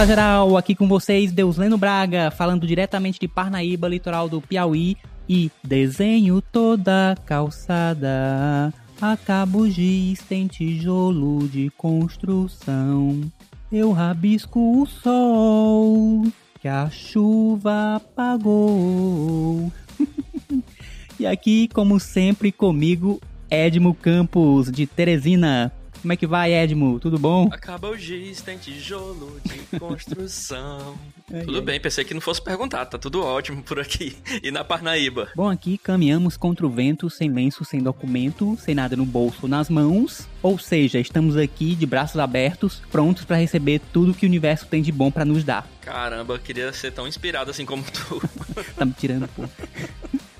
Fala geral, aqui com vocês, Deus Leno Braga, falando diretamente de Parnaíba, litoral do Piauí, e desenho toda a calçada, acabo giz, tem tijolo de construção, eu rabisco o sol, que a chuva apagou. e aqui, como sempre, comigo, Edmo Campos, de Teresina. Como é que vai, Edmo? Tudo bom? Acaba o giz, tem tijolo de construção. Ai, tudo ai. bem, pensei que não fosse perguntar, tá tudo ótimo por aqui. E na Parnaíba? Bom, aqui caminhamos contra o vento, sem lenço, sem documento, sem nada no bolso ou nas mãos. Ou seja, estamos aqui de braços abertos, prontos para receber tudo que o universo tem de bom para nos dar. Caramba, eu queria ser tão inspirado assim como tu. Tá me tirando, pô.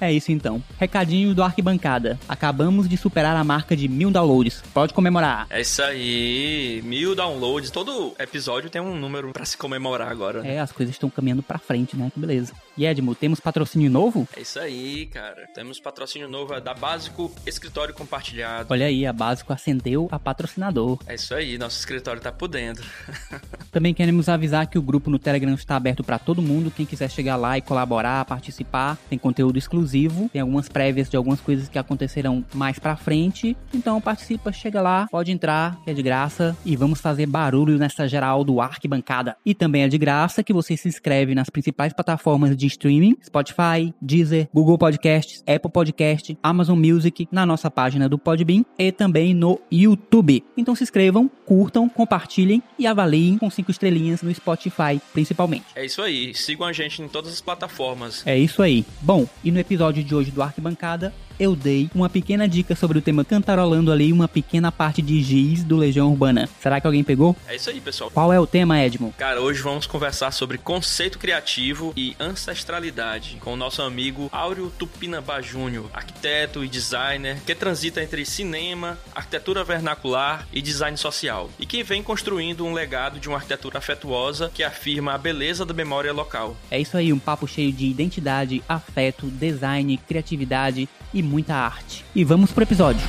É isso então. Recadinho do Arquibancada. Acabamos de superar a marca de mil downloads. Pode comemorar. É isso aí, mil downloads. Todo episódio tem um número pra se comemorar agora. É, as coisas estão caminhando pra frente, né? Que beleza. E Edmo, temos patrocínio novo? É isso aí, cara. Temos patrocínio novo é da Básico Escritório Compartilhado. Olha aí, a Básico acendeu a patrocinador. É isso aí, nosso escritório tá por dentro. Também queremos avisar que o grupo no Telegram está aberto para todo mundo. Quem quiser chegar lá e colaborar, participar, tem conteúdo exclusivo, tem algumas prévias de algumas coisas que acontecerão mais pra frente. Então participa, chega lá, pode entrar, que é de graça e vamos fazer barulho nessa geral do Arquibancada. E também é de graça que você se inscreve nas principais plataformas de streaming: Spotify, Deezer, Google Podcasts, Apple Podcast, Amazon Music, na nossa página do Podbean e também no YouTube. Então se inscrevam, curtam, compartilhem e avaliem com cinco estrelinhas no Spotify, principalmente. É isso aí, sigam a gente em todas as plataformas. É isso aí. Bom, e no episódio de hoje do Arquibancada, eu dei uma pequena dica sobre o tema cantarolando ali uma pequena parte de giz do Legião Urbana. Será que alguém pegou? É isso aí, pessoal. Qual é o tema, Edmo? Cara, hoje vamos conversar sobre conceito criativo e ancestralidade com o nosso amigo Áureo Tupinambá Júnior, arquiteto e designer que transita entre cinema, arquitetura vernacular e design social, e que vem construindo um legado de uma arquitetura afetuosa que afirma a beleza da memória local. É isso aí, um papo cheio de identidade, afeto, design, criatividade e muita arte. E vamos pro episódio.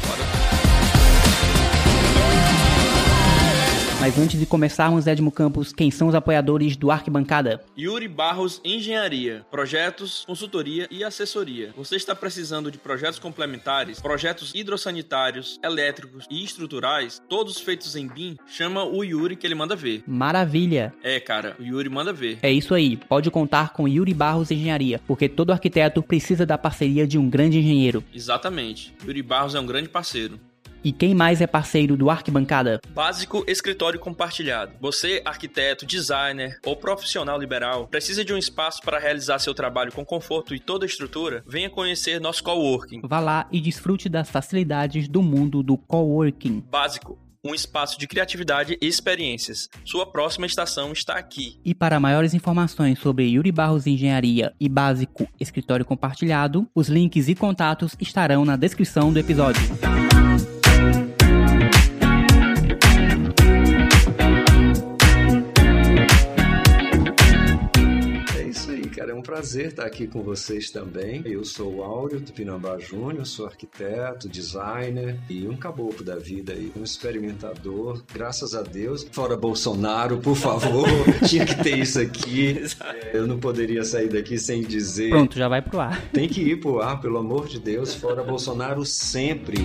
Mas antes de começarmos, Edmo Campos, quem são os apoiadores do Arquibancada? Yuri Barros Engenharia, projetos, consultoria e assessoria. Você está precisando de projetos complementares, projetos hidrossanitários, elétricos e estruturais, todos feitos em BIM? Chama o Yuri que ele manda ver. Maravilha! É, cara, o Yuri manda ver. É isso aí, pode contar com Yuri Barros Engenharia, porque todo arquiteto precisa da parceria de um grande engenheiro. Exatamente. Yuri Barros é um grande parceiro. E quem mais é parceiro do Arquibancada? Básico Escritório Compartilhado. Você, arquiteto, designer ou profissional liberal, precisa de um espaço para realizar seu trabalho com conforto e toda a estrutura? Venha conhecer nosso coworking. Vá lá e desfrute das facilidades do mundo do coworking. Básico. Um espaço de criatividade e experiências. Sua próxima estação está aqui. E para maiores informações sobre Yuri Barros Engenharia e Básico Escritório Compartilhado, os links e contatos estarão na descrição do episódio. Prazer estar aqui com vocês também. Eu sou o Áureo Tupinambá Júnior, sou arquiteto, designer e um caboclo da vida aí, um experimentador, graças a Deus. Fora Bolsonaro, por favor, tinha que ter isso aqui. Eu não poderia sair daqui sem dizer. Pronto, já vai pro ar. Tem que ir pro ar, pelo amor de Deus. Fora Bolsonaro sempre.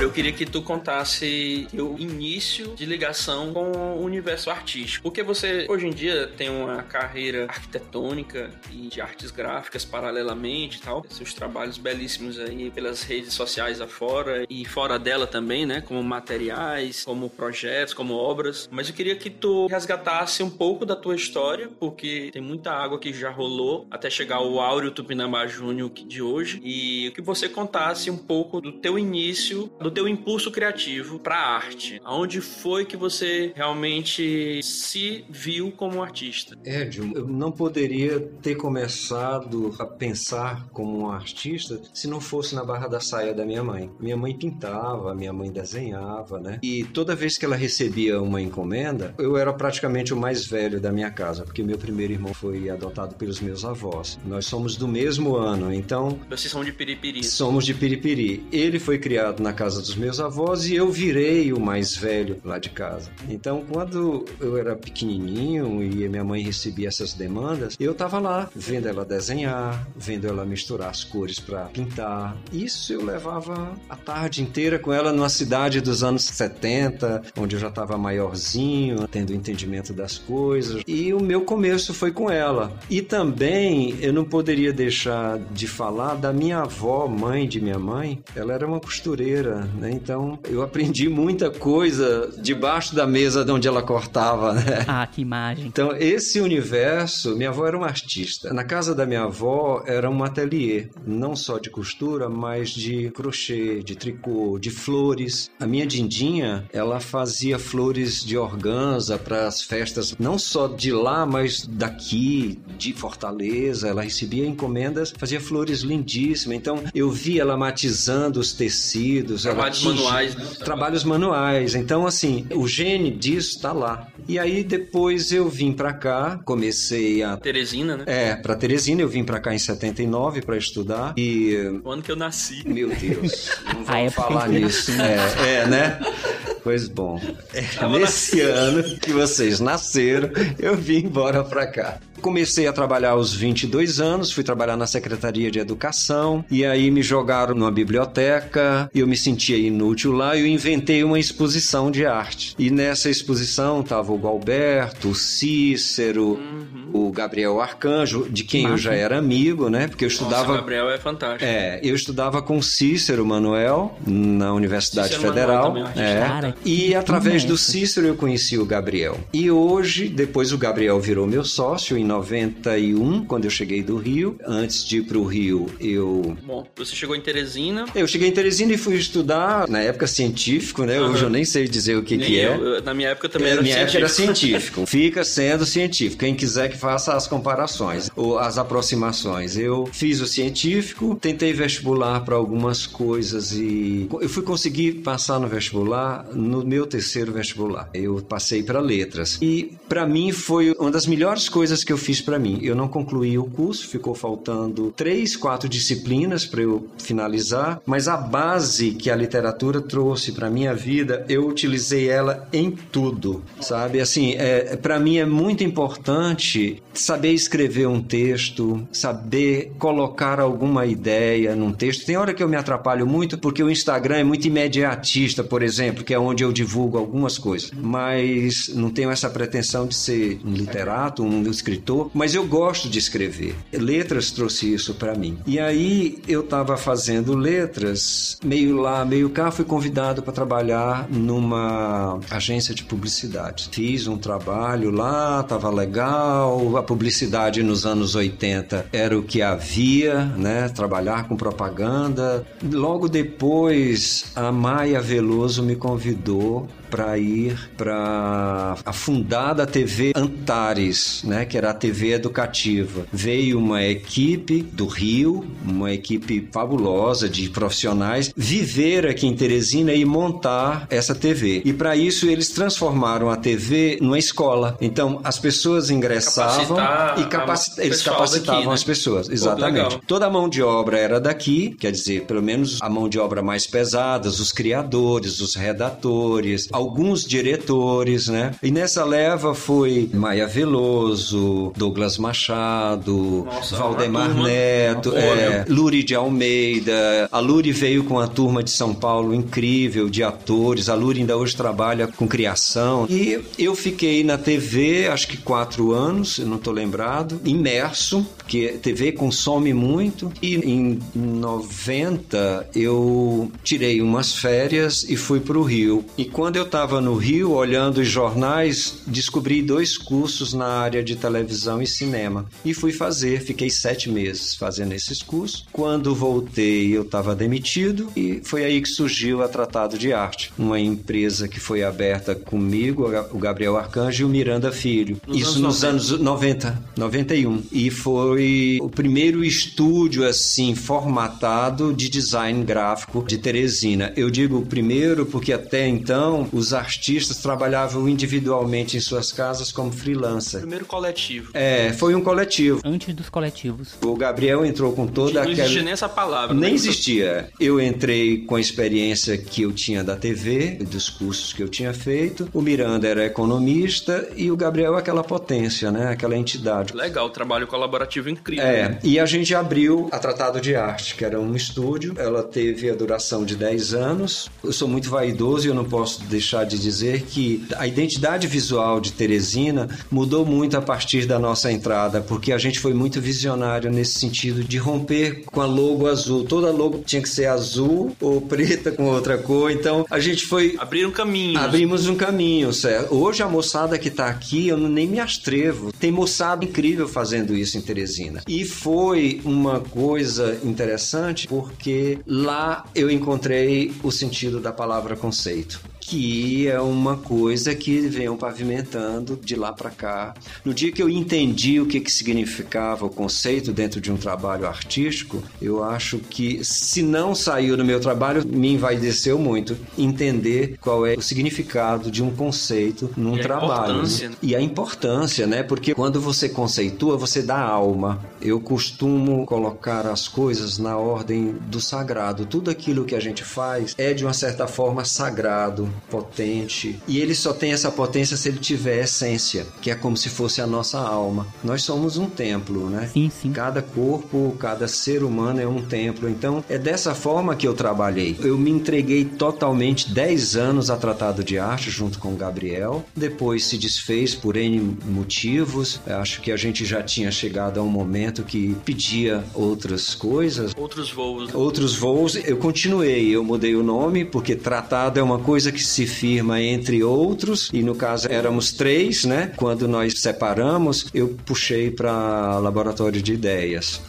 Eu queria que tu contasse o início de ligação com o universo artístico. Porque você, hoje em dia, tem uma carreira arquitetônica e de artes gráficas paralelamente e tal. Seus trabalhos belíssimos aí pelas redes sociais afora e fora dela também, né? Como materiais, como projetos, como obras. Mas eu queria que tu resgatasse um pouco da tua história, porque tem muita água que já rolou até chegar o Áureo Tupinambá Júnior de hoje. E que você contasse um pouco do teu início do teu impulso criativo para a arte. Aonde foi que você realmente se viu como artista? Edio, eu não poderia ter começado a pensar como um artista se não fosse na barra da saia da minha mãe. Minha mãe pintava, minha mãe desenhava, né? E toda vez que ela recebia uma encomenda, eu era praticamente o mais velho da minha casa, porque meu primeiro irmão foi adotado pelos meus avós. Nós somos do mesmo ano, então Vocês são de Piripiri. somos de Piripiri. Ele foi criado na casa dos meus avós e eu virei o mais velho lá de casa. Então, quando eu era pequenininho e minha mãe recebia essas demandas, eu estava lá vendo ela desenhar, vendo ela misturar as cores para pintar. Isso eu levava a tarde inteira com ela numa cidade dos anos 70, onde eu já estava maiorzinho, tendo entendimento das coisas. E o meu começo foi com ela. E também eu não poderia deixar de falar da minha avó, mãe de minha mãe. Ela era uma costureira, né? Então eu aprendi muita coisa debaixo da mesa de onde ela cortava, né? Ah, que imagem. Então esse universo, minha avó era uma artista. Na casa da minha avó era um ateliê, não só de costura, mas de crochê, de tricô, de flores. A minha dindinha, ela fazia flores de organza para as festas, não só de lá, mas daqui, de Fortaleza. Ela recebia encomendas, fazia flores lindíssimas. Então eu vi ela matizando os tecidos. Trabalhos ela... manuais, né? Trabalhos manuais. Então, assim, o gene disso está lá. E aí depois eu vim para cá, comecei a. Teresina, né? É, para Teresina, eu vim para cá em 79 para estudar. E. O ano que eu nasci. Meu Deus, não vamos falar nisso. sim. É, é, né? Pois bom, é, nesse ano que vocês nasceram, eu vim embora para cá. Comecei a trabalhar aos 22 anos, fui trabalhar na Secretaria de Educação e aí me jogaram numa biblioteca, eu me sentia inútil lá e eu inventei uma exposição de arte. E nessa exposição tava o Galberto, o Cícero, o Gabriel Arcanjo, de quem eu já era amigo, né? Porque eu Nossa, estudava o Gabriel é fantástico. é, eu estudava com Cícero Manuel na Universidade Cícero Federal. Manuel também, é. Cara, e através do promessa. Cícero eu conheci o Gabriel. E hoje, depois o Gabriel virou meu sócio em 91, quando eu cheguei do Rio. Antes de ir pro Rio, eu Bom, você chegou em Teresina. eu cheguei em Teresina e fui estudar, na época científico, né? Hoje eu nem sei dizer o que, Nem que é. eu, na minha época também Na era minha época era científico. científico. Fica sendo científico. Quem quiser que faça as comparações ou as aproximações. Eu fiz o científico, tentei vestibular para algumas coisas e eu fui conseguir passar no vestibular no meu terceiro vestibular. Eu passei para letras e para mim foi uma das melhores coisas que eu fiz para mim. Eu não concluí o curso, ficou faltando três, quatro disciplinas para eu finalizar, mas a base que a literatura trouxe para minha vida, eu utilizei ela em tudo, sabe? Assim, é, para mim é muito importante saber escrever um texto, saber colocar alguma ideia num texto. Tem hora que eu me atrapalho muito porque o Instagram é muito imediatista, por exemplo, que é onde eu divulgo algumas coisas, mas não tenho essa pretensão de ser um literato, um escritor, mas eu gosto de escrever. Letras trouxe isso para mim. E aí eu estava fazendo letras, meio lá, meio cá, fui convidado para trabalhar numa agência de publicidade. Fiz um trabalho lá, tava legal. A publicidade nos anos 80 era o que havia, né? Trabalhar com propaganda. Logo depois, a Maia Veloso me convidou para ir para a fundada TV Antares, né, que era a TV educativa. Veio uma equipe do Rio, uma equipe fabulosa de profissionais, viver aqui em Teresina e montar essa TV. E para isso eles transformaram a TV numa escola. Então as pessoas ingressavam Capacitar e eles capacitavam daqui, né? as pessoas. Exatamente. Toda a mão de obra era daqui, quer dizer, pelo menos a mão de obra mais pesada, os criadores, os redatores, alguns diretores, né? E nessa leva foi Maia Veloso, Douglas Machado, Nossa, Valdemar. Neto, é? Luri de Almeida. A Luri veio com uma turma de São Paulo incrível de atores. A Luri ainda hoje trabalha com criação. E eu fiquei na TV, acho que quatro anos, eu não estou lembrado, imerso, porque TV consome muito. E em 90 eu tirei umas férias e fui para o Rio. E quando eu estava no Rio, olhando os jornais, descobri dois cursos na área de televisão e cinema. E fui fazer, fiquei sete meses fazendo esses cursos. Quando voltei, eu estava demitido e foi aí que surgiu a Tratado de Arte, uma empresa que foi aberta comigo, o Gabriel Arcanjo e o Miranda Filho. Nos Isso anos nos anos 90, 91. E foi o primeiro estúdio assim formatado de design gráfico de Teresina. Eu digo primeiro porque até então os artistas trabalhavam individualmente em suas casas como freelancer. Primeiro coletivo. É, foi um coletivo. Antes dos coletivos. O Gabriel entrou com toda Não aquela. existia nem essa palavra. Nem né? existia. Eu entrei com a experiência que eu tinha da TV, dos cursos que eu tinha feito. O Miranda era economista e o Gabriel aquela potência, né? Aquela entidade. Legal, trabalho colaborativo incrível. É, e a gente abriu a Tratado de Arte, que era um estúdio. Ela teve a duração de 10 anos. Eu sou muito vaidoso e eu não posso deixar de dizer que a identidade visual de Teresina mudou muito a partir da nossa entrada, porque a gente foi muito visionário nesse sentido de romper com a logo azul. Toda logo tinha que ser azul ou preta com outra cor. Então a gente foi Abriram caminhos. Abrimos um caminho, certo? Hoje a moçada que tá aqui, eu nem me astrevo. Tem moçada incrível fazendo isso em Teresina. E foi uma coisa interessante porque lá eu encontrei o sentido da palavra conceito. Que é uma coisa que venham pavimentando de lá para cá. No dia que eu entendi o que, que significava o conceito dentro de um trabalho artístico, eu acho que, se não saiu do meu trabalho, me envaideceu muito entender qual é o significado de um conceito num E a trabalho. importância, né? E a importância, né? Porque quando você conceitua, você dá alma. Eu costumo colocar as coisas na ordem do sagrado. Tudo aquilo que a gente faz é, de uma certa forma, sagrado, potente. E ele só tem essa potência se ele tiver essência, que é como se fosse a nossa alma. Nós somos um templo, né? Sim, sim. Cada corpo, cada ser humano é um templo. Então, é dessa forma que eu trabalhei. Eu me entreguei totalmente 10 anos a Tratado de Arte junto com o Gabriel. Depois se desfez por N motivos. Eu acho que a gente já tinha chegado a um momento que pedia outras coisas. Outros voos. Outros voos, eu continuei, eu mudei o nome, porque tratado é uma coisa que se firma entre outros, e no caso éramos três, né? Quando nós separamos, eu puxei para laboratório de ideias.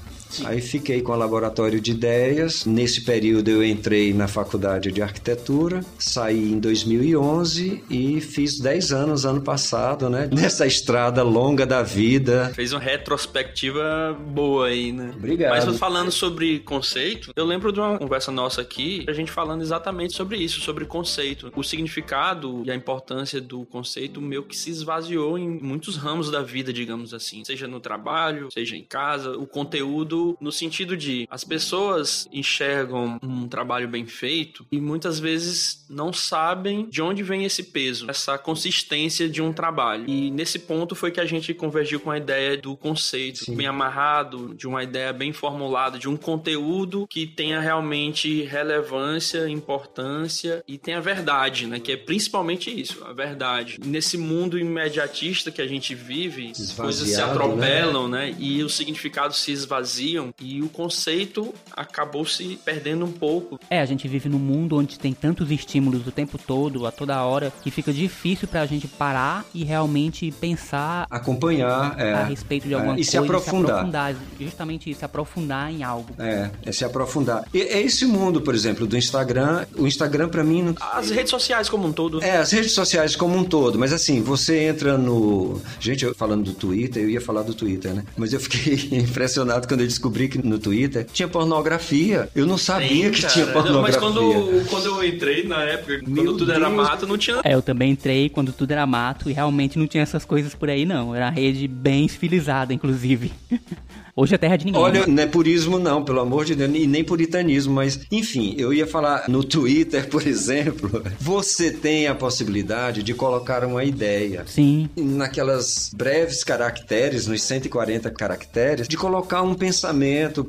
Aí fiquei com o laboratório de ideias. Nesse período eu entrei na faculdade de arquitetura, saí em 2011 e fiz 10 anos ano passado, né? Nessa estrada longa da vida. Fez uma retrospectiva boa aí, né? Obrigado. Mas falando sobre conceito, eu lembro de uma conversa nossa aqui, a gente falando exatamente sobre isso, sobre conceito. O significado e a importância do conceito meio que se esvaziou em muitos ramos da vida, digamos assim. Seja no trabalho, seja em casa, o conteúdo no sentido de as pessoas enxergam um trabalho bem feito e muitas vezes não sabem de onde vem esse peso, essa consistência de um trabalho. E nesse ponto foi que a gente convergiu com a ideia do conceito Sim. bem amarrado, de uma ideia bem formulada, de um conteúdo que tenha realmente relevância, importância e tenha verdade, né? Que é principalmente isso, a verdade. Nesse mundo imediatista que a gente vive, coisas se atropelam, né? E os significados se esvaziam e o conceito acabou se perdendo um pouco. É, a gente vive num mundo onde tem tantos estímulos o tempo todo, a toda hora, que fica difícil pra gente parar e realmente pensar Acompanhar, é, a respeito de alguma é, e coisa. se aprofundar. aprofundar. Justamente isso, se aprofundar em algo. É, é se aprofundar. E, é esse mundo, por exemplo, do Instagram. O Instagram, pra mim, não, As redes sociais como um todo. É, as redes sociais como um todo, mas assim, você entra no. Gente, eu falando do Twitter, eu ia falar do Twitter, né? Mas eu fiquei impressionado quando eu descobri que no Twitter tinha pornografia. Eu não sabia Tem, que cara. tinha Não, pornografia. Mas quando, quando eu entrei na época, Meu quando tudo era Deus. mato, não tinha É, eu também entrei quando tudo era mato e realmente não tinha essas coisas por aí, não. Era rede bem estilizada, inclusive. Hoje é terra de ninguém. Olha, não é purismo não, pelo amor de Deus, e nem puritanismo, mas enfim, eu ia falar no Twitter, por exemplo, você tem a possibilidade de colocar uma ideia. Sim. naquelas breves caracteres, nos 140 caracteres, de colocar um pensamento,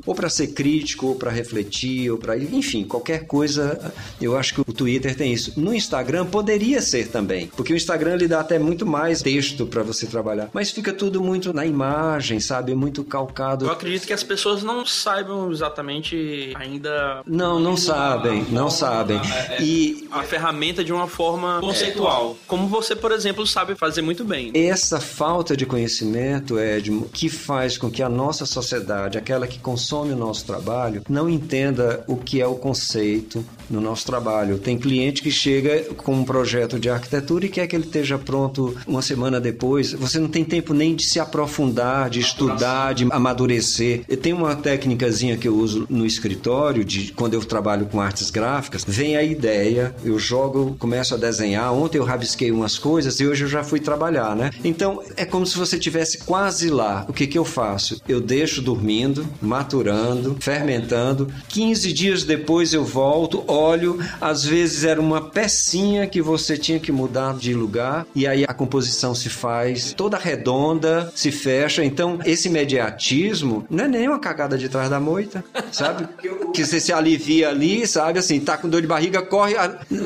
ou para ser crítico, ou para refletir, ou para enfim, qualquer coisa. Eu acho que o Twitter tem isso. No Instagram poderia ser também, porque o Instagram lhe dá até muito mais texto para você trabalhar, mas fica tudo muito na imagem, sabe? Muito calcado. Eu acredito que as pessoas não saibam exatamente ainda. Não, não sabem, não sabem. E A ferramenta de uma forma conceitual. Como você, por exemplo, sabe fazer muito bem. Essa falta de conhecimento, Edmo, que faz com que a nossa sociedade, aquela que consome o nosso trabalho, não entenda o que é o conceito, no nosso trabalho. Tem cliente que chega com um projeto de arquitetura e quer que ele esteja pronto uma semana depois. Você não tem tempo nem de se aprofundar, de estudar, de amadurecer. Eu tenho uma técnicazinha que eu uso no escritório, de quando eu trabalho com artes gráficas, vem a ideia, eu jogo, começo a desenhar. Ontem eu rabisquei umas coisas e hoje eu já fui trabalhar, né? Então é como se você tivesse quase lá. O que que eu faço? Eu deixo dormindo, maturando, fermentando. 15 dias depois eu volto, olho, às vezes era uma pecinha que você tinha que mudar de lugar e aí a composição se faz toda redonda, se fecha. Então esse imediatismo não é nem uma cagada de trás da moita, sabe? que você se alivia ali, sabe? Assim, tá com dor de barriga, corre,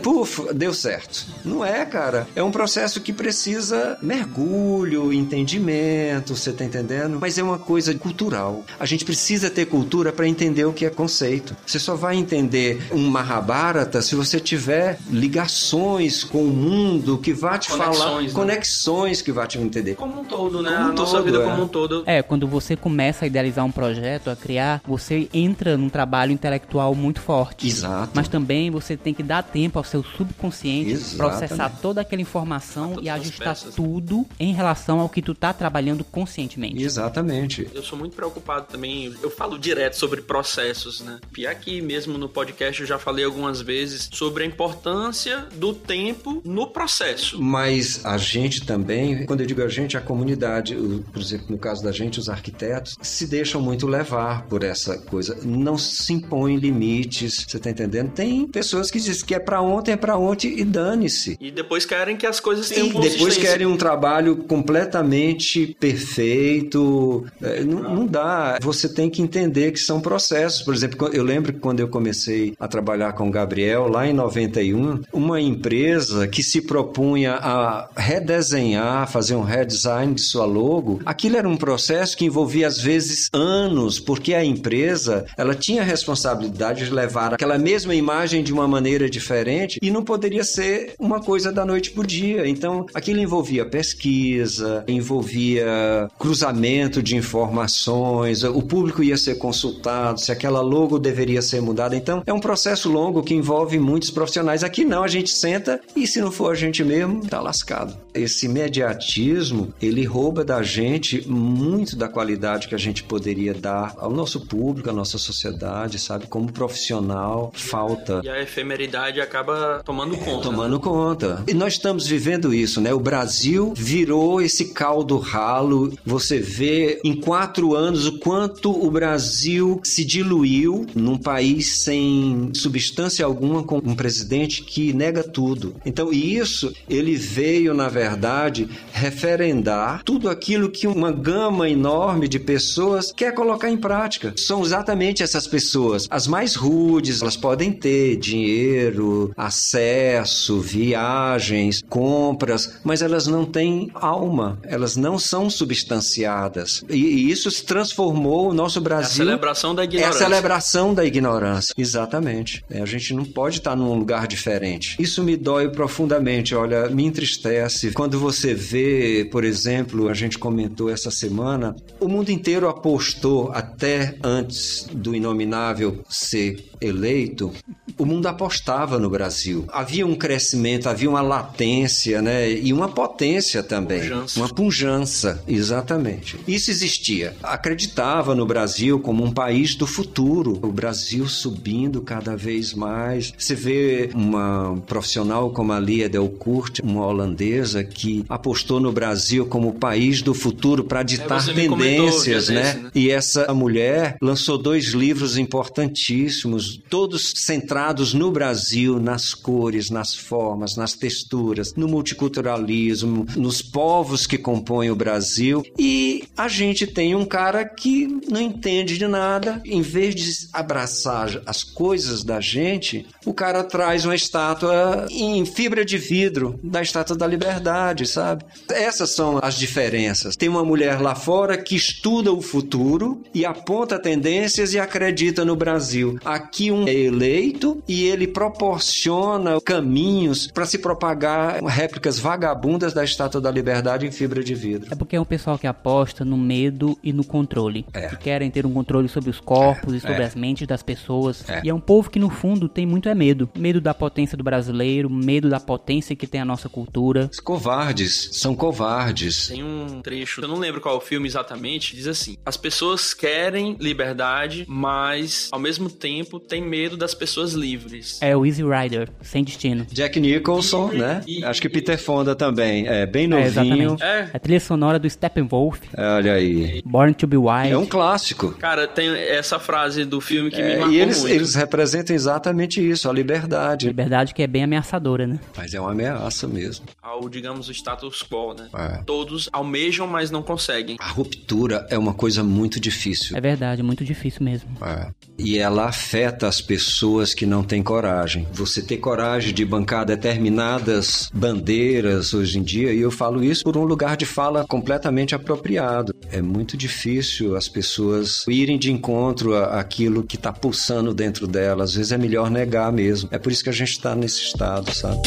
puf, deu certo. Não é, cara. É um processo que precisa mergulho, entendimento, você tá entendendo? Mas é uma coisa cultural. A gente precisa ter cultura para entender o que é conceito. Você só vai entender um Mahabharata se você tiver ligações com o mundo que vai te conexões, falar, né? conexões que vai te entender. Como um todo, né? Como a nossa vida é. como um todo. É, quando você começa a idealizar um projeto, a criar, você entra num trabalho intelectual muito forte. Exato. Mas também você tem que dar tempo ao seu subconsciente Exatamente. processar toda aquela informação e ajustar tudo em relação ao que tu tá trabalhando conscientemente. Exatamente. Eu sou muito preocupado também, eu falo direto sobre processos, né? E aqui mesmo no podcast eu já falei algumas vezes sobre a importância do tempo no processo. Mas a gente também, quando eu digo a gente, a comunidade, por exemplo, no caso da gente, os arquitetos, se deixam muito levar por essa coisa. Não se impõem limites, você tá entendendo? Tem pessoas que dizem que é para ontem, é para ontem e dane-se. E depois querem que as coisas tenham E depois querem um trabalho completamente perfeito. É, não, não dá. Você tem que entender que são processos. Por exemplo, eu lembro que quando eu comecei a trabalhar com o Gabriel, lá em 91, uma empresa que se propunha a redesenhar, fazer um redesign de sua logo, aquilo era um processo que envolvia às vezes anos, porque a empresa ela tinha a responsabilidade de levar aquela mesma imagem de uma maneira diferente e não poderia ser uma coisa da noite para o dia. Então, aquilo envolvia pesquisa, envolvia cruzamento de informações, o público ia ser consultado, se aquela logo deveria ser mudada. Então, é um processo longo que envolve muitos profissionais. Aqui não, a gente senta e se não for a gente mesmo, tá lascado. Esse mediatismo, ele rouba da gente muito da qualidade que a gente poderia dar ao nosso público, à nossa sociedade, sabe? Como profissional, falta. E a efemeridade acaba tomando conta. Tomando conta. E nós estamos vivendo isso, né? O Brasil virou esse caldo ralo. Você vê em quatro anos o quanto o Brasil se diluiu num país sem substância alguma, com um presidente que nega tudo. Então, isso ele veio, na verdade, referendar tudo aquilo que uma gama enorme de pessoas quer colocar em prática. São exatamente essas pessoas. As mais rudes, elas podem ter dinheiro, acesso, viagens, compras, mas elas não têm alma, elas não são substanciadas. E, e isso se transformou o nosso Brasil. É a celebração da ignorância. É a celebração da ignorância. Exatamente. É, a gente não pode estar num lugar diferente. Isso me dói profundamente, olha, me entristece. Quando você vê, por exemplo, a gente comentou essa semana, o mundo inteiro apostou até antes do inominável ser eleito, o mundo apostava no Brasil. Havia um crescimento, havia uma latência, né? E uma potência também. Uma pujança, exatamente. Isso existia. Acreditava no Brasil como um país do futuro. O Brasil subindo cada vez mais. Você vê uma profissional como a Lia Delcourt, uma holandesa que apostou no Brasil como o país do futuro para ditar é, tendências, né? Desse, né? E essa mulher lançou dois livros importantíssimos, todos centrados no Brasil, nas cores, nas formas, nas texturas, no multiculturalismo, nos povos que compõem o Brasil. E a gente tem um cara que não entende de nada, em vez de abraçar as coisas da gente, o cara traz uma estátua em fibra de vidro da estátua da liberdade, sabe? Essas são as diferenças. Tem uma mulher lá fora que estuda o futuro e aponta tendências e acredita no Brasil. Aqui um é eleito e ele proporciona caminhos para se propagar réplicas vagabundas da Estátua da Liberdade em fibra de vidro. É porque é um pessoal que aposta no medo e no controle. É. Que querem ter um controle sobre os corpos é. e sobre é. as mentes das pessoas. É. E é um povo que, no fundo, tem muito é medo. Medo da potência do brasileiro, medo da potência que tem a nossa cultura. Os covardes, são covardes. Tem um trecho, eu não lembro qual é o filme exatamente, diz assim: as pessoas querem liberdade, mas ao mesmo tempo tem medo das pessoas livres. É o Easy Rider, sem destino. Jack Nicholson, né? E- Acho que Peter Fonda também. É bem É, novinho. exatamente. É. A trilha sonora do Steppenwolf, Olha aí. Born to be Wild. É um clássico. Cara, tem essa frase do filme que me É, marcou e eles, muito. eles representam exatamente isso, a liberdade. Liberdade que é bem ameaçadora, né? Mas é uma ameaça mesmo. Ao, digamos, o status quo, né? É. Todos almejam, mas não conseguem. A ruptura é uma coisa muito difícil. É verdade, é muito difícil mesmo. É. E ela afeta as pessoas que não têm coragem. Você ter coragem de bancar determinadas bandeiras hoje em dia, e eu falo isso por um lugar de fala completamente apropriado. É muito difícil as pessoas irem de encontro àquilo que está pulsando dentro delas. Às vezes é melhor negar mesmo. É por isso que a gente está nesse estado, sabe?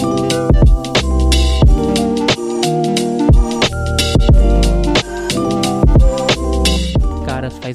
Cara,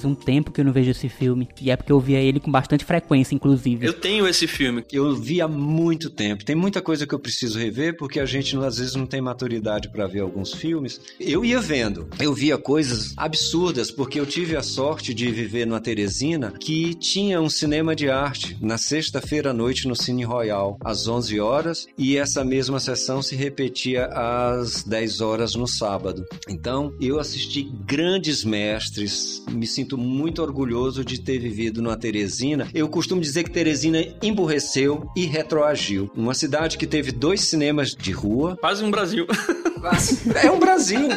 um tempo que eu não vejo esse filme. E é porque eu via ele com bastante frequência, inclusive. Eu tenho esse filme. Eu vi há muito tempo. Tem muita coisa que eu preciso rever porque a gente às vezes não tem maturidade para ver alguns filmes. Eu ia vendo. Eu via coisas absurdas porque eu tive a sorte de viver numa Teresina que tinha um cinema de arte na sexta-feira à noite no Cine Royal às 11 horas e essa mesma sessão se repetia às 10 horas no sábado. Então, eu assisti grandes mestres. Me sinto muito orgulhoso de ter vivido numa Teresina. Eu costumo dizer que Teresina emburreceu e retroagiu. Uma cidade que teve dois cinemas de rua. Quase um Brasil. É um Brasil.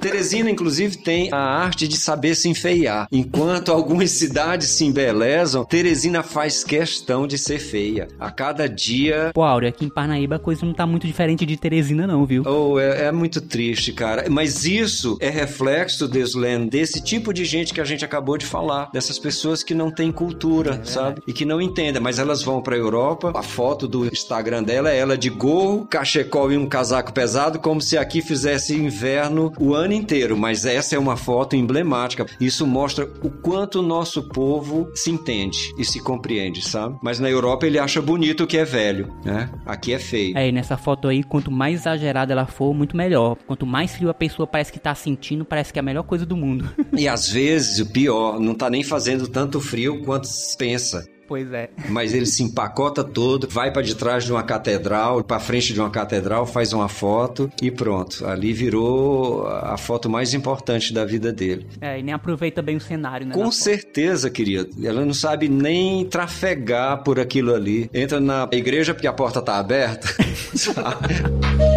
Teresina, inclusive, tem a arte de saber se enfeiar. Enquanto algumas cidades se embelezam, Teresina faz questão de ser feia. A cada dia Pô, Áureo, aqui em Parnaíba a coisa não tá muito diferente de Teresina, não, viu? Oh, é, é muito triste, cara. Mas isso é reflexo, Deslen, desse tipo de gente que a gente acabou de falar. Dessas pessoas que não têm cultura, sabe? E que não entendem. Mas elas vão pra Europa, a foto do Instagram dela é ela de gorro, cachecol e um casaco pesado, como se aqui fizesse inverno o ano inteiro. Mas essa é uma foto emblemática. Isso mostra o quanto o nosso povo se entende e se compreende, sabe? Mas na Europa ele acha bonito o que é velho, né? Aqui é feio. É, e nessa foto aí, quanto mais exagerada ela for, muito melhor. Quanto mais frio a pessoa parece que tá sentindo, parece que é a melhor coisa do mundo. E às vezes, o pior, não tá nem fazendo tanto frio quanto se pensa. Pois é. Mas ele se empacota todo, vai para de trás de uma catedral, para frente de uma catedral, faz uma foto e pronto. Ali virou a foto mais importante da vida dele. É, e nem aproveita bem o cenário, né? Com da foto. certeza, querido. Ela não sabe nem trafegar por aquilo ali. Entra na igreja porque a porta tá aberta.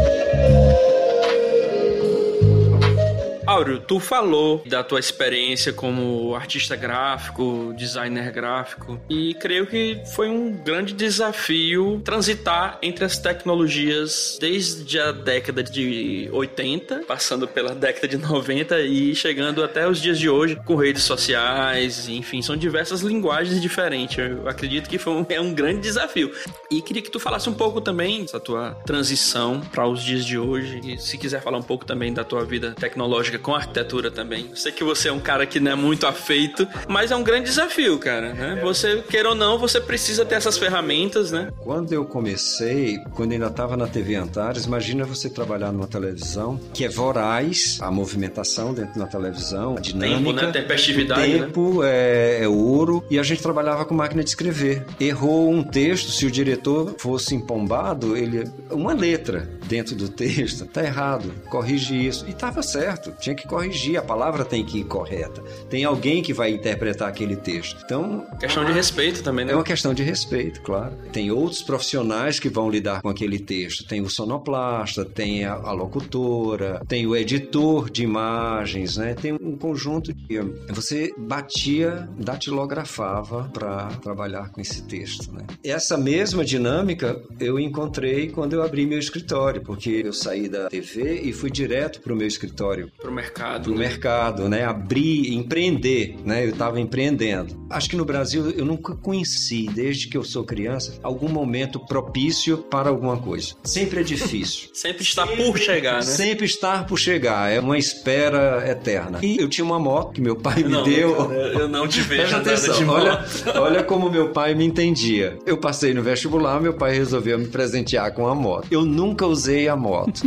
Áureo, tu falou da tua experiência como artista gráfico, designer gráfico, e creio que foi um grande desafio transitar entre as tecnologias desde a década de 80, passando pela década de 90 e chegando até os dias de hoje com redes sociais, enfim, são diversas linguagens diferentes. Eu acredito que foi um, é um grande desafio. E queria que tu falasse um pouco também dessa tua transição para os dias de hoje, e se quiser falar um pouco também da tua vida tecnológica com arquitetura também. Eu sei que você é um cara que não é muito afeito, mas é um grande desafio, cara, né? Você, queira ou não, você precisa ter essas ferramentas, né? Quando eu comecei, quando ainda estava na TV Antares, imagina você trabalhar numa televisão que é voraz, a movimentação dentro da televisão, a dinâmica. Tempo, né? Tempestividade, o tempo é, é ouro e a gente trabalhava com máquina de escrever. Errou um texto, se o diretor fosse empombado, ele uma letra dentro do texto tá errado, corrige isso e tava certo, tinha que corrigir, a palavra tem que ir correta. Tem alguém que vai interpretar aquele texto. Então, Questão de respeito também, né? é uma questão de respeito, claro. Tem outros profissionais que vão lidar com aquele texto. Tem o sonoplasta, tem a, a locutora, tem o editor de imagens, né? Tem um conjunto de. Você batia, datilografava para trabalhar com esse texto, né? Essa mesma dinâmica eu encontrei quando eu abri meu escritório, porque eu saí da TV e fui direto para o meu escritório Pro mercado. Pro né? mercado, né? Abrir, empreender, né? Eu estava empreendendo. Acho que no Brasil eu nunca conheci, desde que eu sou criança, algum momento propício para alguma coisa. Sempre é difícil. Sempre está por chegar, né? Sempre estar por chegar, é uma espera eterna. E eu tinha uma moto que meu pai me Não, deu. cara, eu não te vejo Presta atenção, moto. olha, olha como meu pai me entendia. Eu passei no vestibular, meu pai resolveu me presentear com a moto. Eu nunca usei a moto.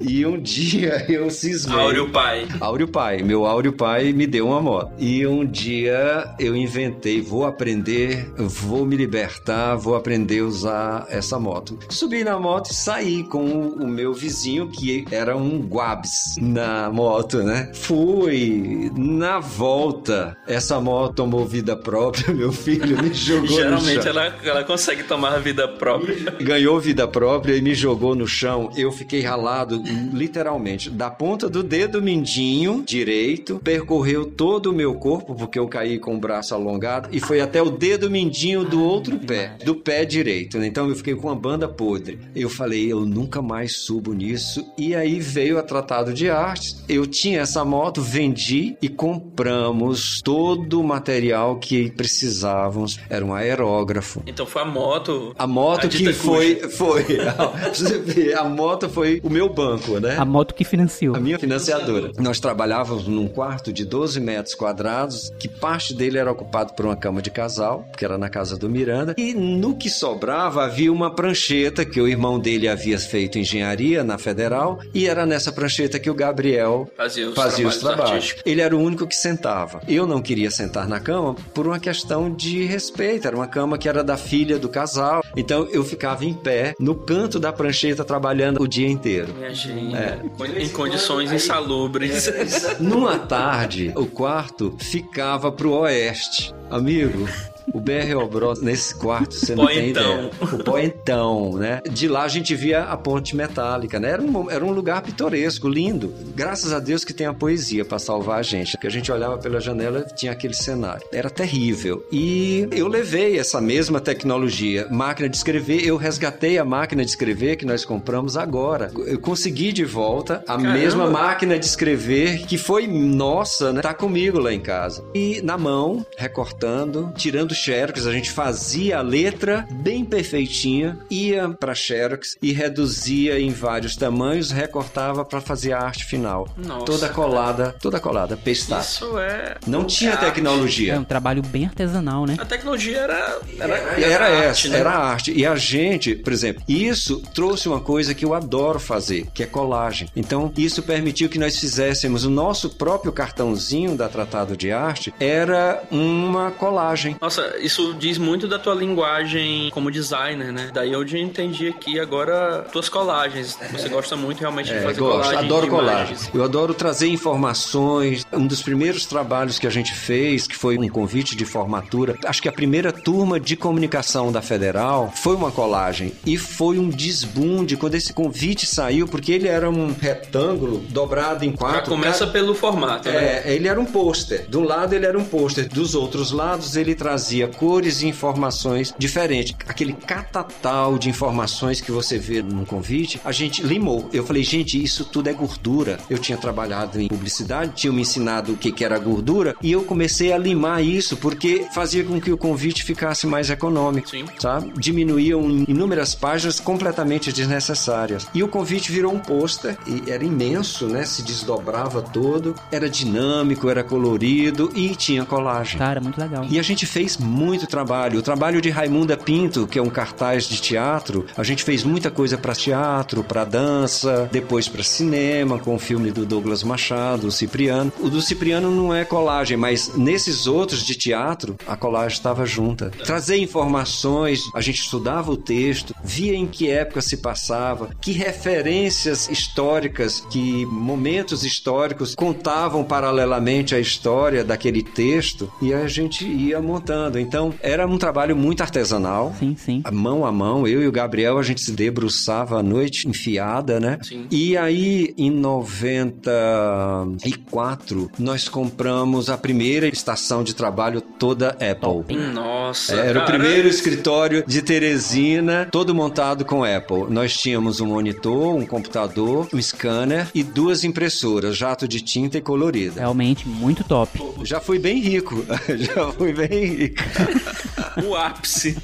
E um dia eu cismei. Áureo pai. Áureo Pai, meu Áureo Pai me deu uma moto. E um dia eu inventei, vou aprender, vou me libertar, vou aprender a usar essa moto. Subi na moto e saí com o meu vizinho, que era um Guabs na moto, né? Fui. Na volta, essa moto tomou vida própria, meu filho me jogou no Geralmente chão. ela, ela consegue tomar vida própria. Ganhou vida própria e me jogou no chão. Eu fiquei ralado, literalmente, da ponta do dedo mindinho direito, percorreu todo o meu corpo, porque eu caí com o braço alongado, e foi até o dedo mindinho do outro pé, do pé direito. né? Então eu fiquei com uma banda podre. Eu falei, eu nunca mais subo nisso. E aí veio a Tratado de Artes. Eu tinha essa moto, vendi e compramos todo o material que precisávamos. Era um aerógrafo. Então foi a moto. A moto A que foi, foi, você ver, a moto foi o meu banco, né? A moto que financiou. A minha financiadora. Nós trabalhávamos num quarto de 12 metros quadrados, que parte dele era ocupado por uma cama de casal, que era na casa do Miranda, e no que sobrava havia uma prancheta que o irmão dele havia feito engenharia na Federal, e era nessa prancheta que o Gabriel Fazia os fazia os trabalhos trabalhos. artísticos. Ele era o único que sentava. Eu não queria sentar na cama por uma questão de respeito. Era uma cama que era da filha do casal. Então eu ficava em pé, no canto da prancheta, trabalhando o dia inteiro. Gente, É. em condições insalubres. Numa tarde, o quarto ficava pro oeste. Amigo, o BR Obros, nesse quarto, você não tem Poentão. ideia. O Poentão, né? De lá a gente via a ponte metálica, né? Era um, era um lugar pitoresco, lindo. Graças a Deus que tem a poesia para salvar a gente. Porque a gente olhava pela janela e tinha aquele cenário. Era terrível. E eu levei essa mesma tecnologia, máquina de escrever, eu resgatei a máquina de escrever que nós compramos agora. Eu consegui de volta a Caramba. mesma máquina de escrever que foi nossa, né? Tá comigo lá em casa. E na mão, recortando, tirando xerox, a gente fazia a letra bem perfeitinha, ia para xerox e reduzia em vários tamanhos, recortava para fazer a arte final. Nossa, toda colada, toda colada, pestá. Isso é. Não tinha é arte. É tecnologia. um trabalho bem artesanal, né? A tecnologia era. Era, Era arte, essa, né? era a arte. E a gente, por exemplo, isso trouxe uma coisa que eu adoro fazer, que é colagem. Então, isso permitiu que nós fizéssemos o nosso próprio cartãozinho da Tratado de Arte, era uma colagem. Nossa, isso diz muito da tua linguagem como designer, né? Daí eu já entendi aqui agora tuas colagens. Você gosta muito realmente de É, fazer gosto, colagem. adoro de colagem. imagens. Eu adoro trazer informações. Um dos primeiros trabalhos que a gente fez, que foi um convite de formatura, acho que a primeira turma de comunicação da Federal foi uma colagem. E foi um desbunde quando esse convite saiu, porque ele era um retângulo dobrado em Já quatro. começa Cada- pelo formato, né? É, ele era um pôster. De um lado ele era um pôster, dos outros lados ele trazia cores e informações diferentes. Aquele catatal de informações que você vê num convite, a gente limou. Eu falei, gente, isso tudo é gordura. Eu tinha trabalhado em publicidade, tinham me ensinado o que, que era gordura, e eu comecei a limar isso porque fazia com que o convite ficasse mais econômico. Sim. Sabe? Diminuíam inúmeras páginas completamente desnecessárias. E o convite virou um pôster, e era imenso, né? Se desdobrava todo, era dinâmico, era colorido e tinha colagem. Cara, muito legal. E a gente fez muito trabalho. O trabalho de Raimunda Pinto, que é um cartaz de teatro, a gente fez muita coisa para teatro, para dança, depois para cinema, com o filme do Douglas Machado, o Cipriano. O do Cipriano não é colagem, mas nesses outros de teatro, a colagem estava junta. Trazer informações, a gente estudava o texto, via em que época se passava, que referências históricas, que momentos históricos contavam paralelamente a história daquele texto e a gente ia montando. Então, era um trabalho muito artesanal. Sim, sim. Mão a mão, eu e o Gabriel, a gente se debruçava à noite enfiada, né? Sim. E aí, em 94, nós compramos a primeira estação de trabalho toda Apple. Nossa. Era o primeiro escritório de Teresina, todo montado com Apple. Nós tínhamos um monitor, um computador, um scanner e duas impressoras, jato de tinta e colorida. Realmente muito top. Já fui bem rico, já fui bem rico. O ápice.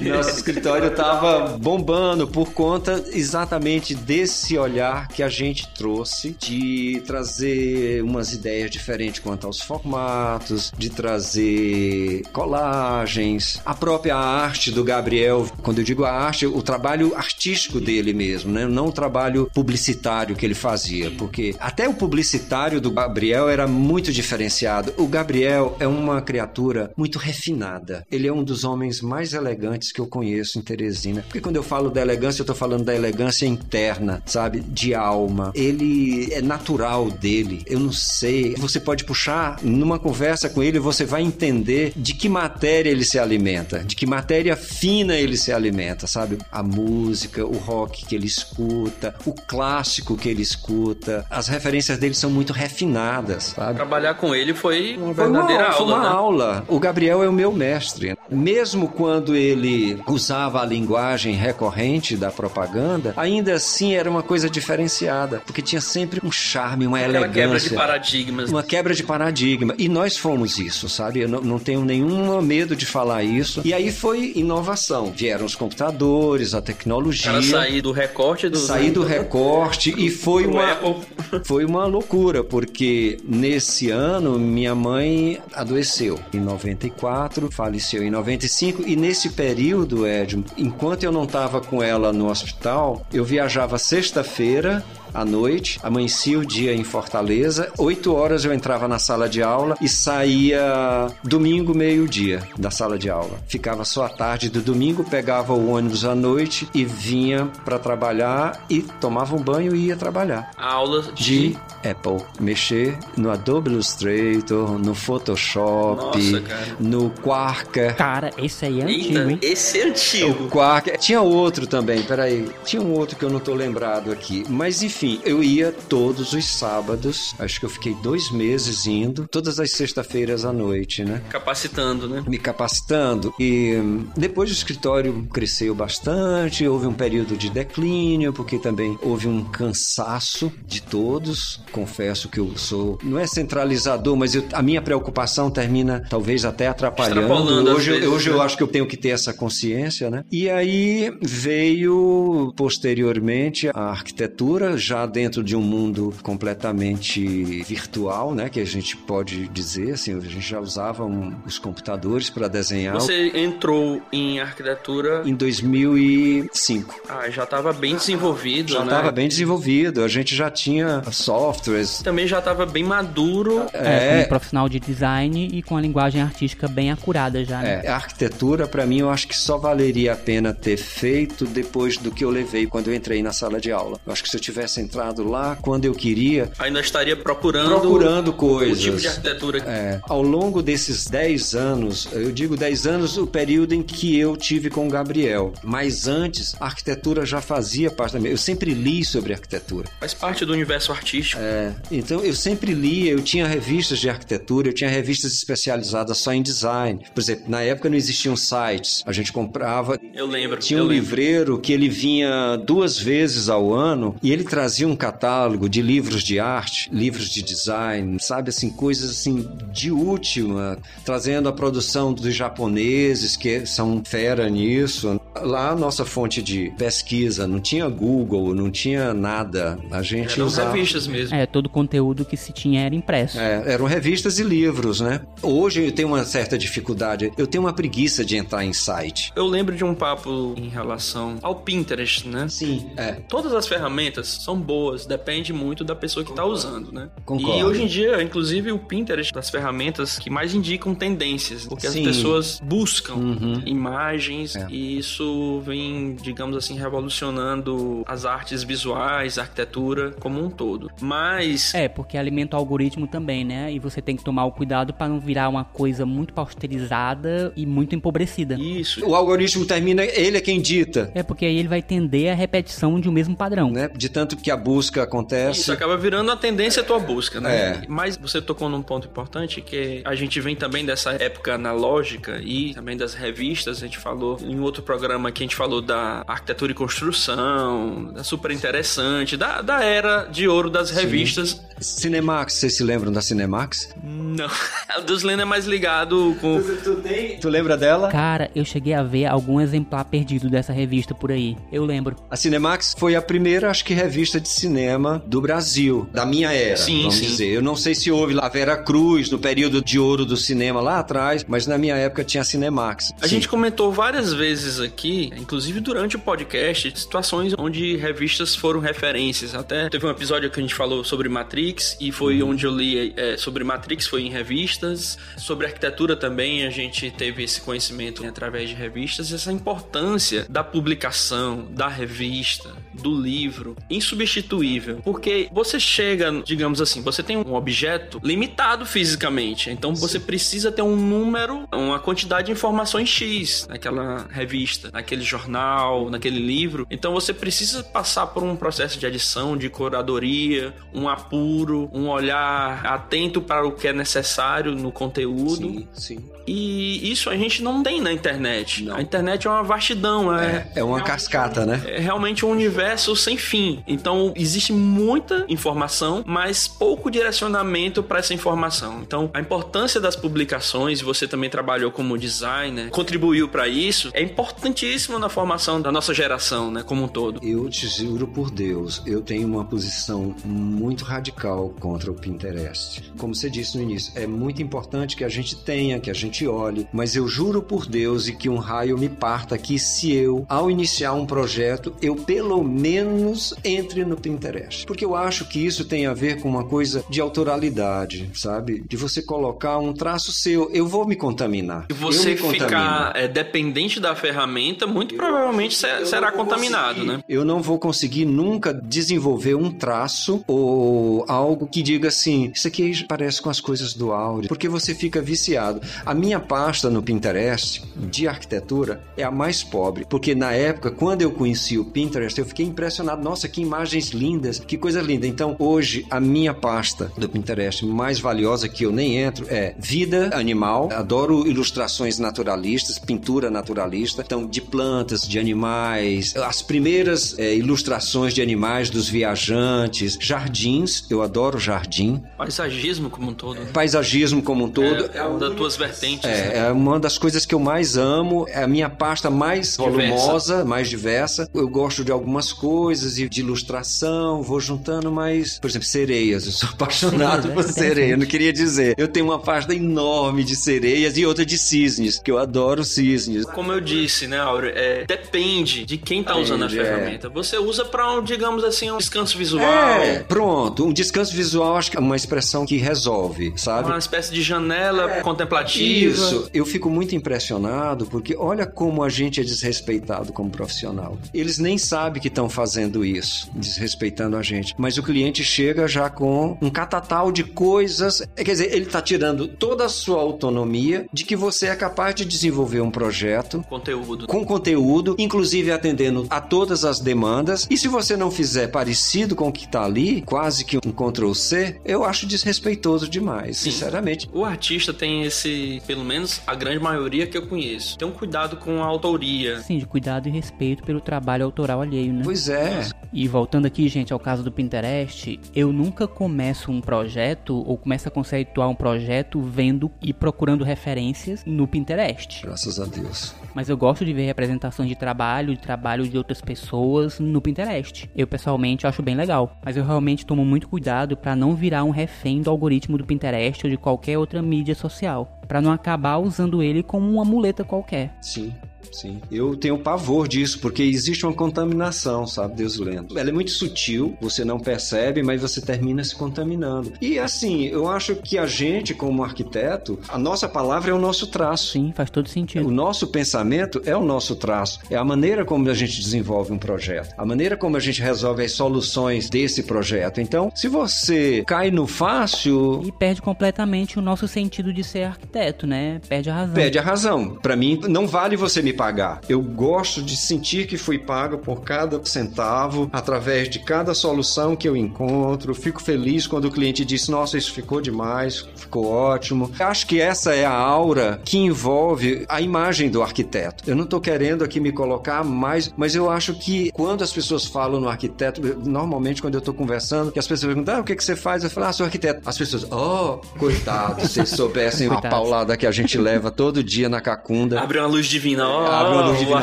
Nosso escritório estava bombando por conta exatamente desse olhar que a gente trouxe de trazer umas ideias diferentes quanto aos formatos, de trazer colagens, a própria arte do Gabriel. Quando eu digo a arte, o trabalho artístico dele mesmo, né? Não o trabalho publicitário que ele fazia, porque até o publicitário do Gabriel era muito diferenciado. O Gabriel é uma criatura muito refinada. Ele é um dos homens mais elegantes que eu conheço em Teresina. Porque quando eu falo da elegância, eu tô falando da elegância interna, sabe? De alma. Ele é natural dele. Eu não sei. Você pode puxar numa conversa com ele, você vai entender de que matéria ele se alimenta, de que matéria fina ele se alimenta, sabe? A música, o rock que ele escuta, o clássico que ele escuta. As referências dele são muito refinadas, sabe? Trabalhar com ele foi uma Foi uma, verdadeira foi aula, uma né? aula. O Gabriel é o meu mestre. Mesmo quando ele usava a linguagem recorrente da propaganda, ainda assim era uma coisa diferenciada, porque tinha sempre um charme, uma Aquela quebra de elegância. paradigmas. Uma quebra de paradigma. E nós fomos isso, sabe? Eu não, não tenho nenhum medo de falar isso. E aí foi inovação. Vieram os computadores, a tecnologia. cara sair do recorte do. Saí do recorte e foi uma, Apple. foi uma loucura, porque nesse ano minha mãe adoeceu. Em 94, faleceu em 95, e nesse período, Ed, enquanto eu não estava com ela no hospital, eu viajava sexta-feira à noite, amanhecia o dia em Fortaleza, 8 horas eu entrava na sala de aula e saía domingo meio-dia da sala de aula. Ficava só à tarde do domingo, pegava o ônibus à noite e vinha para trabalhar e tomava um banho e ia trabalhar Aula de de. Apple. Mexer no Adobe Illustrator, no Photoshop, Nossa, cara. no Quark. Cara, esse aí é antigo, Eita, hein? esse é antigo. O Quark. Tinha outro também, peraí. Tinha um outro que eu não tô lembrado aqui. Mas enfim, eu ia todos os sábados. Acho que eu fiquei dois meses indo. Todas as sexta-feiras à noite, né? Capacitando, né? me capacitando e hum, depois o escritório cresceu bastante, houve um período de declínio, porque também houve um cansaço de todos. Confesso que eu sou, não é centralizador, mas eu- a minha preocupação termina talvez até atrapalhando. Hoje, eu- vezes, hoje eu né? acho que eu tenho que ter essa consciência, né? E aí veio posteriormente a arquitetura, já dentro de um mundo completamente virtual, né? Que a gente pode dizer, assim, a gente já usava um- os computadores para desenhar. Você entrou em arquitetura. Em 2005. Ah, já estava bem desenvolvido, Já né? estava bem desenvolvido, a gente já tinha softwares. Também já estava bem maduro. É, É, profissional de design e com a linguagem artística bem acurada já, né? É, a arquitetura, para mim, eu acho que só valeria a pena ter feito depois do que eu levei quando eu entrei na sala de aula. Eu acho que se eu tivesse entrado lá quando eu queria, Ainda estaria procurando, procurando o coisas. tipo de arquitetura. É, ao longo desses 10 anos, eu digo 10 anos, o período em que eu tive com o Gabriel. Mas antes, a arquitetura já fazia parte da minha. Eu sempre li sobre arquitetura. Faz parte do universo artístico. É, então eu sempre lia, eu tinha revistas de arquitetura, eu tinha revistas especializadas só em design. Por exemplo, na época não existiam sites. A gente comprava Eu lembro. tinha eu um lembro. livreiro que ele vinha duas vezes ao ano e ele trazia um catálogo de livros de arte, livros de design, sabe assim, coisas assim de última, trazendo a produção dos japoneses que são fera nisso. Lá a nossa fonte de pesquisa não tinha Google, não tinha nada. A gente Eram usava revistas mesmo. É, todo o conteúdo que se tinha era impresso. é, eram revistas e livros, né? Hoje eu tenho uma certa dificuldade. Eu tenho uma preguiça de entrar em site. Eu lembro de um papo em relação ao Pinterest, né? Sim, é. Todas as ferramentas são boas, depende muito da pessoa que está usando, né? Concordo. E hoje em dia, inclusive, o Pinterest das ferramentas que mais indicam tendências, porque Sim. as pessoas buscam Uhum. imagens É. e isso isso vem, digamos assim, revolucionando as artes visuais, a arquitetura como um todo. Mas. É, porque alimenta o algoritmo também, né? E você tem que tomar o cuidado para não virar uma coisa muito pasteurizada e muito empobrecida. Isso. O algoritmo termina, ele é quem dita. É porque aí ele vai tender a repetição de um mesmo padrão. Né? De tanto que a busca acontece. Isso acaba virando a tendência a tua busca, né? É. Mas você tocou num ponto importante que a gente vem também dessa época analógica e também das revistas. A gente falou em outro programa que a gente falou da arquitetura e construção, da super interessante, da, da era de ouro das revistas. Cinemax, vocês se lembram da Cinemax? Não. O dos é mais ligado com. Tu, tem... tu lembra dela? Cara, eu cheguei a ver algum exemplar perdido dessa revista por aí. Eu lembro. A Cinemax foi a primeira, acho que, revista de cinema do Brasil, da minha era, Sim, vamos sim. dizer. Eu não sei se houve lá a Vera Cruz, no período de ouro do cinema lá atrás, mas na minha época tinha a Cinemax. A gente comentou várias vezes aqui, inclusive durante o podcast, situações onde revistas foram referências. Até teve um episódio que a gente falou sobre Matrix e foi onde eu li é, sobre Matrix, foi em revistas. Sobre arquitetura também a gente teve esse conhecimento através de revistas. Essa importância da publicação, da revista, do livro, insubstituível. Porque você chega, digamos assim, você tem um objeto limitado fisicamente. Então você precisa ter um número, uma quantidade de informações X naquela revista, naquele jornal, naquele livro. Então você precisa passar por um processo de adição, de curadoria, um apuro, um olhar atento para o que é necessário no conteúdo. Sim, sim. E isso a gente não tem na internet. A internet é uma vastidão, é, É, é uma cascata, né? é realmente um universo sem fim. Então, existe muita informação, mas pouco direcionamento para essa informação. Então, a importância das publicações, você também trabalhou como designer, contribuiu para isso, é importantíssimo na formação da nossa geração, né, como um todo. Eu te juro por Deus, eu tenho uma posição muito radical contra o Pinterest. Como você disse no início, é muito importante que a gente tenha, que a gente olhe, mas eu juro por Deus e que um raio me parta aqui se eu, ao iniciar um projeto, eu pelo menos entre no Pinterest. Porque eu acho que isso tem a ver com uma coisa de autoralidade, sabe? De você colocar um traço seu. Eu vou me contaminar. Se você me ficar é, dependente da ferramenta, muito provavelmente Eu será não vou contaminado, né? Eu não vou conseguir nunca desenvolver um traço ou algo que diga assim, isso aqui parece com as coisas do áudio, porque você fica viciado. A minha pasta no Pinterest de arquitetura é a mais pobre, porque na época, quando eu conheci o Pinterest, eu fiquei impressionado. Nossa, que imagens lindas, que coisa linda. Então, hoje, a minha pasta do Pinterest mais valiosa que eu nem entro é vida animal. Adoro ilustrações naturalistas, pintura naturalista, então de plantas, de animais, as primeiras eh, ilustrações de animais dos viajantes, jardins. Eu adoro jardim, Paisagismo como um todo. né? paisagismo como um todo. É, uma das tuas vertentes. Né? É, é uma das coisas que eu mais amo, é a minha pasta mais volumosa, mais diversa. Eu gosto de algumas coisas e de ilustração, vou juntando mais, por exemplo, sereias. Eu sou apaixonado É, por é sereia, eu não queria dizer. Eu tenho uma pasta enorme de sereias e outra de cisnes, que eu adoro cisnes. Como eu disse, né, Áureo? É, depende de quem tá usando a é. ferramenta. Você usa pra, um, digamos assim, um descanso visual. É, pronto. Um descanso visual acho que é uma expressão que resolve, sabe? Uma espécie de janela contemplativa. Isso, eu fico muito impressionado porque olha como a gente é desrespeitado como profissional. Eles nem sabem que estão fazendo isso, desrespeitando a gente. Mas o cliente chega já com um catatal de coisas. é, Quer dizer, ele está tirando toda a sua autonomia de que você é capaz de desenvolver um projeto Conteúdo. com conteúdo, inclusive atendendo a todas as demandas. E se você não fizer parecido com o que está ali, quase que um Ctrl C, eu acho desrespeitoso demais, Sim. sinceramente. O artista tem esse, pelo menos a grande maioria que eu conheço, tem um cuidado com a autoria. Sim, de cuidado e respeito pelo trabalho autoral alheio, né? Pois é. E voltando aqui, gente, ao caso do Pinterest, eu nunca começo um projeto ou começo a conceituar um projeto vendo e procurando referências no Pinterest. Graças a Deus. Mas eu gosto de ver representações de trabalho, de trabalho de outras pessoas no Pinterest. Eu pessoalmente acho bem legal, mas eu realmente tomo muito cuidado para não virar um refém do algoritmo do Pinterest ou de qualquer outra mídia social, para não acabar usando ele como uma muleta qualquer. Sim. Sim. Eu tenho pavor disso, porque existe uma contaminação, sabe, Deus lendo. Ela é muito sutil, você não percebe, mas você termina se contaminando. E assim, eu acho que a gente, como arquiteto, a nossa palavra é o nosso traço. Sim, faz todo sentido. O nosso pensamento é o nosso traço. É a maneira como a gente desenvolve um projeto. A maneira como a gente resolve as soluções desse projeto. Então, se você cai no fácil. E perde completamente o nosso sentido de ser arquiteto, né? Perde a razão. Perde a razão. Para mim, não vale você me pagar. Eu gosto de sentir que fui pago por cada centavo, através de cada solução que eu encontro. Fico feliz quando o cliente diz: Nossa, isso ficou demais, ficou ótimo. Acho que essa é a aura que envolve a imagem do arquiteto. Eu não estou querendo aqui me colocar mais, mas eu acho que quando as pessoas falam no arquiteto, normalmente quando eu estou conversando, que as pessoas perguntam: ah, o que, que você faz? Eu falo: ah, sou arquiteto. As pessoas, oh, coitado, se vocês soubessem a paulada que a gente leva todo dia na cacunda. Abre uma luz divina, ó, oh, Abre uma luz divina, o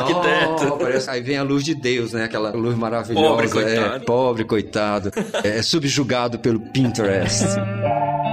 arquiteto. Oh. Aí vem a luz de Deus, né? Aquela luz maravilhosa. Pobre, coitado. É, pobre, coitado. É subjugado pelo Pinterest.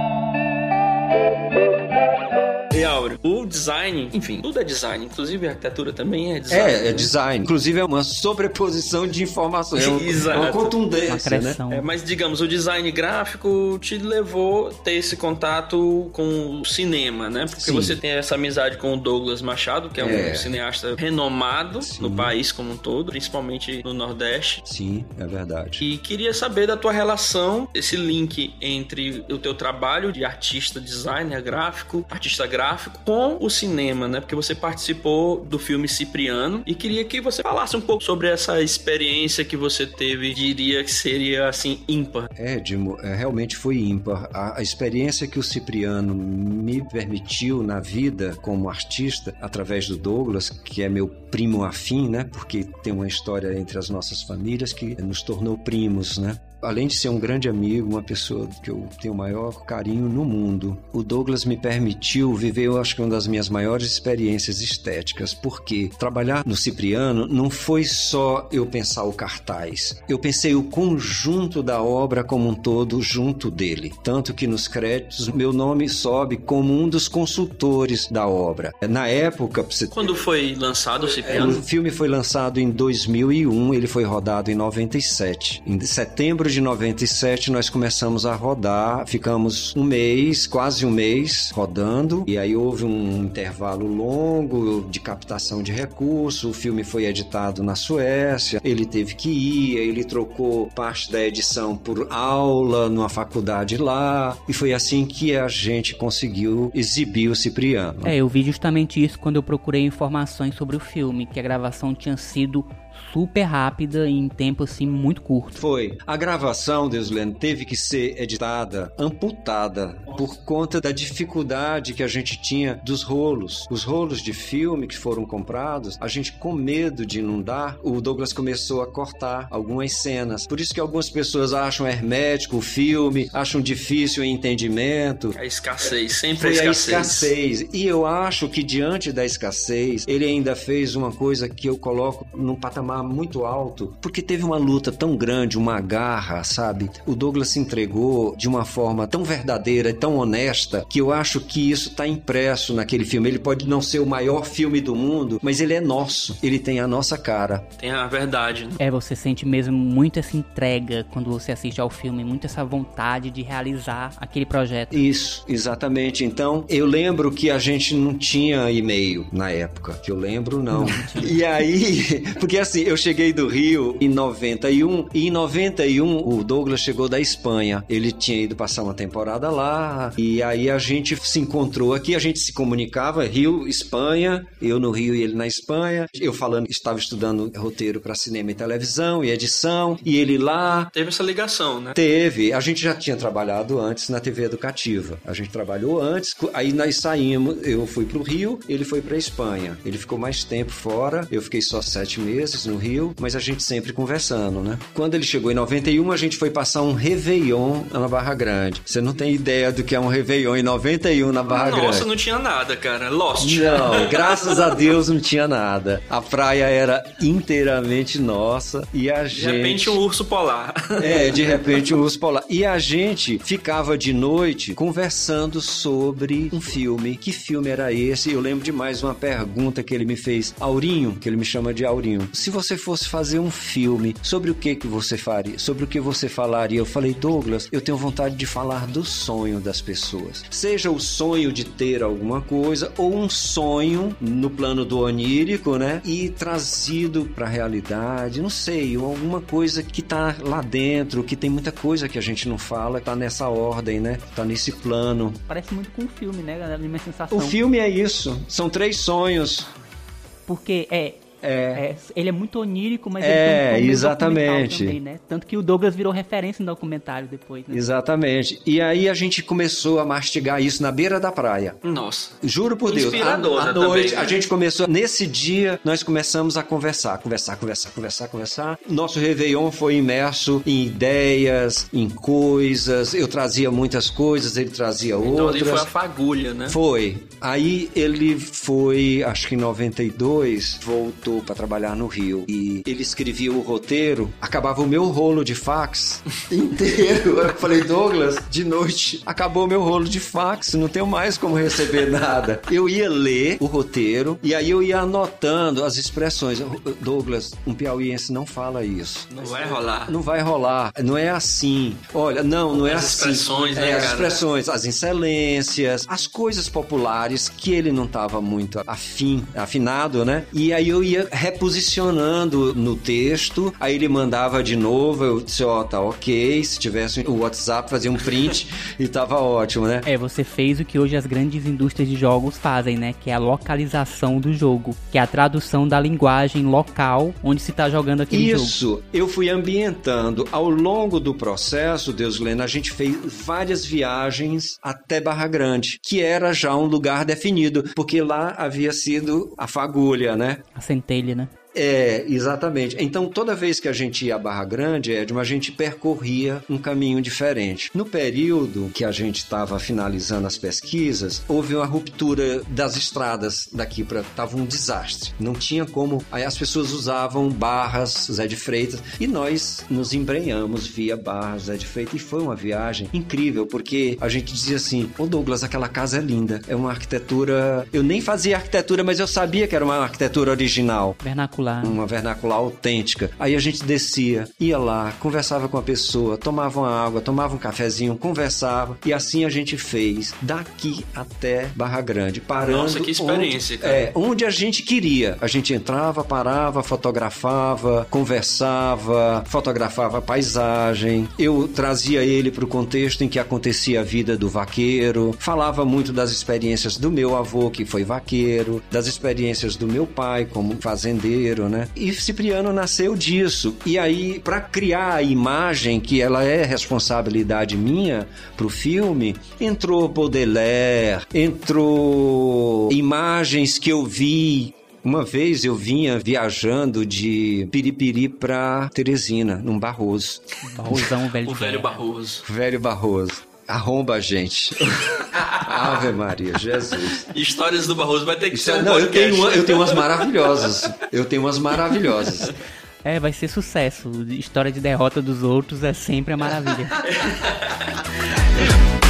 Áureo, o design, enfim, tudo é design, inclusive a arquitetura também é design. É, é design. Inclusive é uma sobreposição de informações. É, um, Exato. uma contundência, uma né? É, mas digamos, o design gráfico te levou a ter esse contato com o cinema, né? Porque Sim. você tem essa amizade com o Douglas Machado, que é um é. cineasta renomado Sim. no país como um todo, principalmente no Nordeste. Sim, é verdade. E queria saber da tua relação, esse link entre o teu trabalho de artista, designer gráfico, artista gráfico gráfico com o cinema, né? Porque você participou do filme Cipriano e queria que você falasse um pouco sobre essa experiência que você teve, diria que seria assim ímpar. É, Dimo, é, realmente foi ímpar. A, a experiência que o Cipriano me permitiu na vida como artista, através do Douglas, que é meu primo afim, né? Porque tem uma história entre as nossas famílias que nos tornou primos, né? Além de ser um grande amigo, uma pessoa que eu tenho o maior carinho no mundo, o Douglas me permitiu viver, eu acho que uma das minhas maiores experiências estéticas, porque trabalhar no Cipriano não foi só eu pensar o cartaz, eu pensei o conjunto da obra como um todo junto dele. Tanto que nos créditos meu nome sobe como um dos consultores da obra. Na época. Você... Quando foi lançado o Cipriano? O filme foi lançado em 2001, ele foi rodado em 97. Em setembro de 97 nós começamos a rodar, ficamos um mês, quase um mês rodando, e aí houve um intervalo longo de captação de recursos. O filme foi editado na Suécia, ele teve que ir, ele trocou parte da edição por aula numa faculdade lá, e foi assim que a gente conseguiu exibir o Cipriano. É, eu vi justamente isso quando eu procurei informações sobre o filme, que a gravação tinha sido super rápida em tempo assim muito curto. Foi. A gravação, Lendo, teve que ser editada, amputada, por conta da dificuldade que a gente tinha dos rolos. Os rolos de filme que foram comprados, a gente com medo de inundar, o Douglas começou a cortar algumas cenas. Por isso que algumas pessoas acham hermético o filme, acham difícil o entendimento. A escassez, sempre Foi a escassez. a escassez. E eu acho que diante da escassez, ele ainda fez uma coisa que eu coloco num patamar muito alto, porque teve uma luta tão grande, uma garra, sabe? O Douglas se entregou de uma forma tão verdadeira e tão honesta que eu acho que isso está impresso naquele filme. Ele pode não ser o maior filme do mundo, mas ele é nosso. Ele tem a nossa cara. Tem a verdade. Né? É, você sente mesmo muito essa entrega quando você assiste ao filme, muito essa vontade de realizar aquele projeto. Isso, exatamente. Então, eu lembro que a gente não tinha e-mail na época. Que eu lembro, não. não e aí, porque assim, eu cheguei do Rio em 91 e em 91 o Douglas chegou da Espanha. Ele tinha ido passar uma temporada lá e aí a gente se encontrou aqui, a gente se comunicava Rio, Espanha, eu no Rio e ele na Espanha. Eu falando que estava estudando roteiro para cinema e televisão e edição e ele lá. Teve essa ligação, né? Teve. A gente já tinha trabalhado antes na TV educativa. A gente trabalhou antes, aí nós saímos, eu fui pro Rio, ele foi pra Espanha. Ele ficou mais tempo fora, eu fiquei só sete meses no Rio, mas a gente sempre conversando, né? Quando ele chegou em 91, a gente foi passar um Réveillon na Barra Grande. Você não tem ideia do que é um Réveillon em 91 na Barra Nossa, Grande. Nossa, não tinha nada, cara. Lost. Não, graças a Deus não tinha nada. A praia era inteiramente nossa e a gente. De repente um urso polar. É, de repente um urso polar. E a gente ficava de noite conversando sobre um filme. Que filme era esse? Eu lembro demais uma pergunta que ele me fez. Aurinho, que ele me chama de Aurinho. Se você fosse fazer um filme, sobre o que que você faria? Sobre o que você falaria? Eu falei, Douglas, eu tenho vontade de falar do sonho das pessoas. Seja o sonho de ter alguma coisa ou um sonho no plano do onírico, né? E trazido para a realidade, não sei, alguma coisa que tá lá dentro, que tem muita coisa que a gente não fala, tá nessa ordem, né? Tá nesse plano. Parece muito com o filme, né, galera? Minha sensação. O filme é isso, são três sonhos. Porque é é. é. ele é muito onírico, mas é, ele tem um exatamente. Também, né? Tanto que o Douglas virou referência no documentário depois. Né? Exatamente. E aí a gente começou a mastigar isso na beira da praia. Nossa. Juro por Deus. À, à noite, também, né? a gente começou. Nesse dia, nós começamos a conversar, conversar, conversar, conversar, conversar. Nosso Réveillon foi imerso em ideias, em coisas. Eu trazia muitas coisas, ele trazia então, outras. Então ali foi a fagulha, né? Foi. Aí ele foi, acho que em 92, voltou voltou para trabalhar no Rio e ele escrevia o roteiro, acabava o meu rolo de fax inteiro. Eu falei, Douglas, de noite acabou meu rolo de fax, não tenho mais como receber nada. Eu ia ler o roteiro e aí eu ia anotando as expressões. Douglas, um piauiense não fala isso. Não vai rolar. Não vai rolar. Não é assim. Olha, não, não é as assim. Expressões, né, é, as cara? expressões, as excelências, as coisas populares que ele não estava muito afim, afinado, né? E aí eu ia reposicionando no texto, aí ele mandava de novo, eu disse, ó, oh, tá ok, se tivesse o WhatsApp, fazia um print e tava ótimo, né? É, você fez o que hoje as grandes indústrias de jogos fazem, né? Que é a localização do jogo, que é a tradução da linguagem local onde se tá jogando aquele Isso, jogo. Isso, eu fui ambientando. Ao longo do processo, Deus Lena, a gente fez várias viagens até Barra Grande, que era já um lugar definido, porque lá havia sido a fagulha, né? A centelha, né? É, exatamente. Então, toda vez que a gente ia à Barra Grande, Edmo, a gente percorria um caminho diferente. No período que a gente estava finalizando as pesquisas, houve uma ruptura das estradas daqui para tava um desastre. Não tinha como. Aí as pessoas usavam barras Zé de Freitas e nós nos embrenhamos via barras Zé de Freitas e foi uma viagem incrível porque a gente dizia assim: "Ô Douglas, aquela casa é linda. É uma arquitetura. Eu nem fazia arquitetura, mas eu sabia que era uma arquitetura original. Vernacular. Uma vernacular autêntica. Aí a gente descia, ia lá, conversava com a pessoa, tomava uma água, tomava um cafezinho, conversava. E assim a gente fez daqui até Barra Grande, parando. Nossa, que experiência, onde, cara. É, onde a gente queria. A gente entrava, parava, fotografava, conversava, fotografava a paisagem. Eu trazia ele para o contexto em que acontecia a vida do vaqueiro, falava muito das experiências do meu avô, que foi vaqueiro, das experiências do meu pai como fazendeiro, né? E Cipriano nasceu disso. E aí, para criar a imagem que ela é responsabilidade minha pro filme, entrou Baudelaire, entrou imagens que eu vi uma vez eu vinha viajando de Piripiri pra Teresina, num Barroso. Barrosão, velho. o velho Barroso. Velho Barroso. Arromba a gente. Ave Maria, Jesus. Histórias do Barroso vai ter que Isso, ser um não, eu tenho, uma- eu tenho umas maravilhosas. Eu tenho umas maravilhosas. É, vai ser sucesso. História de derrota dos outros é sempre a maravilha.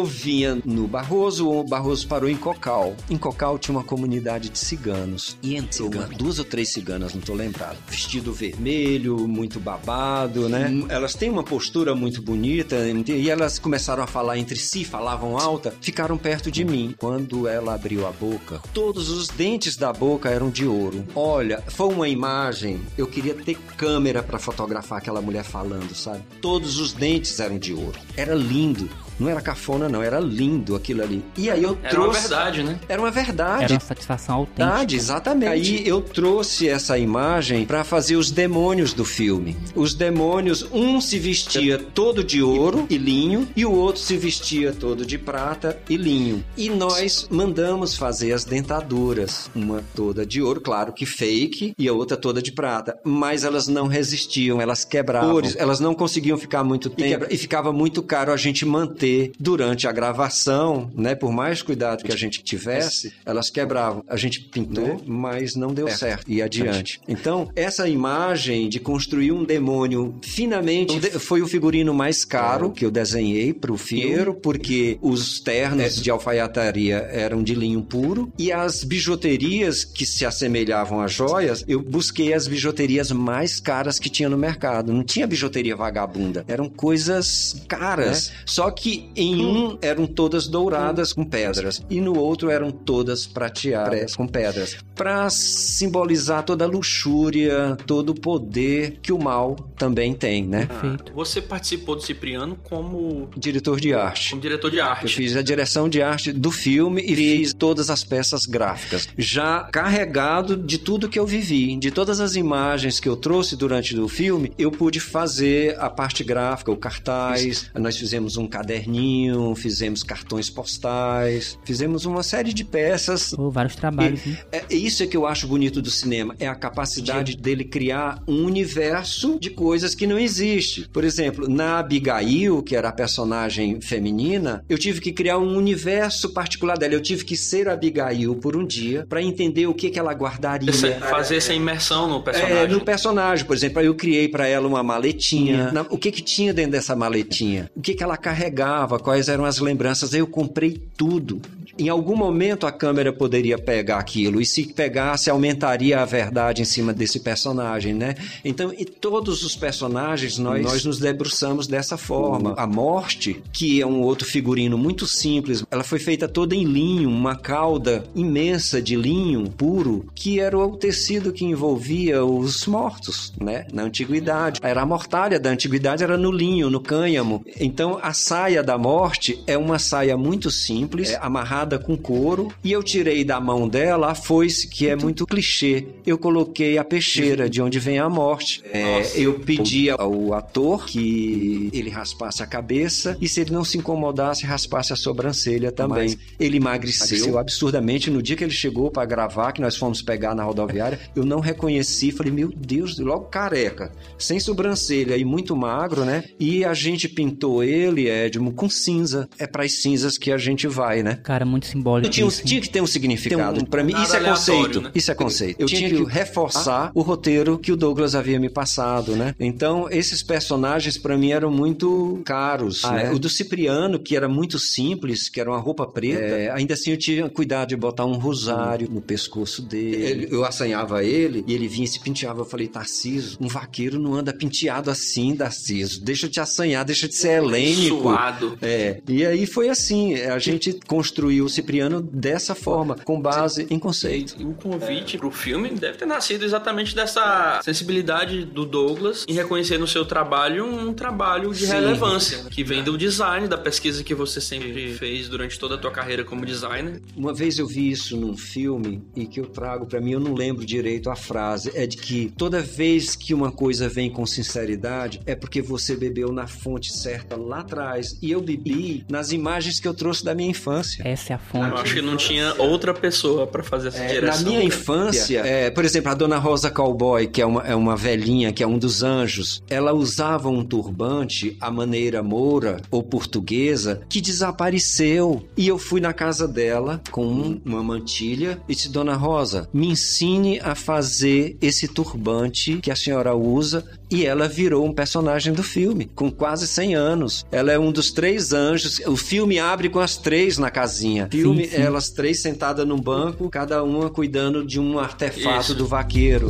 eu vinha no Barroso, o Barroso parou em Cocal. Em Cocal tinha uma comunidade de ciganos. E entrou uma, duas ou três ciganas, não tô lembrado. Vestido vermelho, muito babado, né? Hum, Elas têm uma postura muito bonita e elas começaram a falar entre si, falavam alta, ficaram perto de mim. Quando ela abriu a boca, todos os dentes da boca eram de ouro. Olha, foi uma imagem, eu queria ter câmera pra fotografar aquela mulher falando, sabe? Todos os dentes eram de ouro. Era lindo. Não era cafona, não, era lindo aquilo ali. E aí eu Era trouxe. uma verdade, né? Era uma verdade. Era uma satisfação autêntica. Verdade, exatamente. Aí eu trouxe essa imagem para fazer os demônios do filme. Os demônios, um se vestia todo de ouro e linho e o outro se vestia todo de prata e linho. E nós mandamos fazer as dentaduras, uma toda de ouro, claro que fake, e a outra toda de prata, mas elas não resistiam, elas quebravam. Elas não conseguiam ficar muito tempo e ficava muito caro a gente manter durante a gravação, né? Por mais cuidado que a gente tivesse, elas quebravam. A gente pintou, mas não deu certo. E adiante. Então, essa imagem de construir um demônio finamente foi o figurino mais caro que eu desenhei para o filme, porque os ternos de alfaiataria eram de linho puro e as bijuterias que se assemelhavam a joias, eu busquei as bijuterias mais caras que tinha no mercado. Não tinha bijuteria vagabunda, eram coisas caras. Só que em um eram todas douradas com pedras e no outro eram todas prateadas com pedras, para simbolizar toda a luxúria, todo o poder que o mal também tem, né? Perfeito. Você participou do Cipriano como, Diretor de arte. como diretor de Eu arte. fiz a direção de arte do filme e fiz todas as peças gráficas. Já carregado de tudo que eu vivi, de todas as imagens que eu trouxe durante o filme, eu pude fazer a parte gráfica, o cartaz. Nós fizemos um caderninho, fizemos cartões postais, fizemos uma série de peças. Pô, vários trabalhos, hein? É é isso é que eu acho bonito do cinema, é a capacidade dele criar um universo de coisas que não existe. Por exemplo, na Abigail, que era a personagem feminina, eu tive que criar um universo particular dela. Eu tive que ser a Abigail por um dia para entender o que que ela guardaria. Essa- fazer essa imersão no É, personagem. no personagem, por exemplo, aí eu criei pra ela uma maletinha. Na- o que que tinha dentro dessa maletinha? O que que ela carregava? Quais eram as lembranças? Eu comprei tudo. Em algum momento a câmera poderia pegar aquilo e se pegasse aumentaria a verdade em cima desse personagem, né? Então, e todos os personagens nós nós nos debruçamos dessa forma. A morte, que é um outro figurino muito simples, ela foi feita toda em linho, uma cauda imensa de linho puro, que era o tecido que envolvia os mortos, né? Na antiguidade. Era a mortalha da antiguidade, era no linho, no cânhamo. Então, a saia da morte é uma saia muito simples, é, amarrada com couro, e eu tirei da mão dela a foice, que é muito clichê. Eu coloquei a peixeira, de onde vem a morte. É, eu pedi ao ator que ele raspasse a cabeça e se ele não se incomodasse, raspasse a sobrancelha também. ele emagreceu absurdamente no dia que ele chegou para gravar, que nós fomos pegar na rodoviária. Eu não reconheci, falei, meu Deus, logo careca, sem sobrancelha e muito magro, né? E a gente pintou ele, Edmo, com cinza. É para as cinzas que a gente vai, né? Cara, muito simbólico. Tinha, tinha que ter um significado. um- Pra mim, isso é conceito. né? Isso é conceito. Eu tinha que reforçar o roteiro que o Douglas havia me passado, né? Então, esses personagens pra mim eram muito caros, Ah, né? é? O do Cipriano, que era muito simples, que era uma roupa preta, é, ainda assim eu tinha cuidado de botar um rosário no pescoço dele. eu assanhava ele e ele vinha e se penteava. Eu falei, Tarciso, um vaqueiro não anda penteado assim, Tarciso. Deixa eu te assanhar, deixa de ser helênico. Suado. É, e aí foi assim, a gente construiu o Cipriano dessa forma, com base em conceito. E o convite pro filme deve ter nascido exatamente dessa sensibilidade do Douglas em reconhecer no seu trabalho um trabalho de Sim. relevância, que vem do design, da pesquisa que você sempre fez durante toda a tua carreira como designer. Uma vez eu vi isso num filme e que eu trago pra mim, eu não lembro direito a frase, é de que toda vez que uma coisa vem com sinceridade é porque você bebeu na fonte certa lá atrás. E eu bebi nas imagens que eu trouxe da minha infância. Essa é a Eu fonte. acho que não tinha outra pessoa pra fazer essa É, na direção. minha cara. infância, é, por exemplo, a Dona Rosa Cowboy, que é uma, é uma velhinha, que é um dos anjos, ela usava um turbante à maneira moura ou portuguesa que desapareceu. E eu fui na casa dela com um- uma mantilha e disse: Dona Rosa, me ensine a fazer esse turbante que a senhora usa. E ela virou um personagem do filme, com quase 100 anos. Ela é um dos três anjos. O filme abre com as três na casinha. Filme, sim. elas três sentadas num banco, cada uma cuidando de um artefato Isso. do vaqueiro.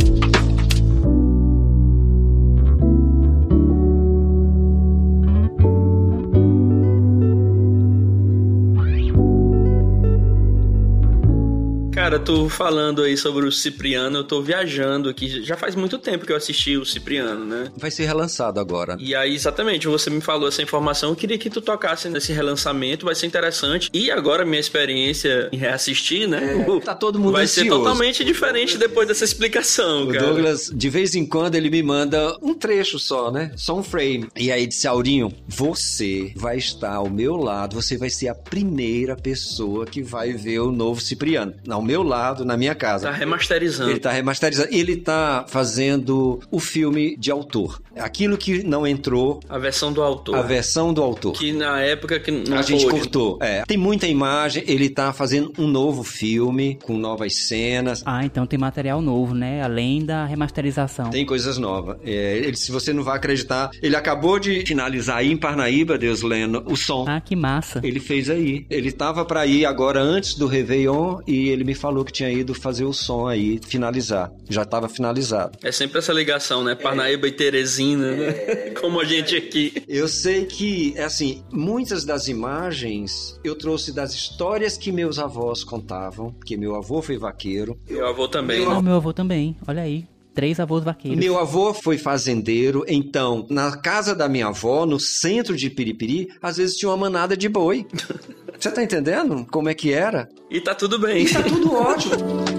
Cara, tu falando aí sobre o Cipriano, eu tô viajando aqui. Já faz muito tempo que eu assisti o Cipriano, né? Vai ser relançado agora. E aí, exatamente, você me falou essa informação. Eu queria que tu tocasse nesse relançamento, vai ser interessante. E agora, minha experiência em reassistir, né? É, tá todo mundo Vai ansioso. ser totalmente diferente depois dessa explicação, O cara. Douglas, de vez em quando, ele me manda um trecho só, né? Só um frame. E aí disse, Aurinho, você vai estar ao meu lado, você vai ser a primeira pessoa que vai ver o novo Cipriano. Ao meu lado, na minha casa. Tá remasterizando. Ele tá remasterizando. Ele tá fazendo o filme de autor. Aquilo que não entrou, A versão do autor. a versão do autor. Que na época que não a gente pôde. cortou. É. Tem muita imagem, ele tá fazendo um novo filme com novas cenas. Ah, então tem material novo, né? Além da remasterização. Tem coisas novas. É, ele, se você não vai acreditar, ele acabou de finalizar aí em Parnaíba, Deus lendo, o som. Ah, que massa. Ele fez aí. Ele tava pra ir agora antes do Réveillon e ele me falou que tinha ido fazer o som aí, finalizar. Já tava finalizado. É sempre essa ligação, né? Parnaíba e Teresina, né? Como a gente aqui. Eu sei que, é assim, muitas das imagens eu trouxe das histórias que meus avós contavam, que meu avô foi vaqueiro. Meu avô também, Ah, né? meu avô também. Olha aí. Três avós vaqueiros. Meu avô foi fazendeiro, então, na casa da minha avó, no centro de Piripiri, às vezes tinha uma manada de boi. Você tá entendendo como é que era? E tá tudo bem. Tá tudo ótimo.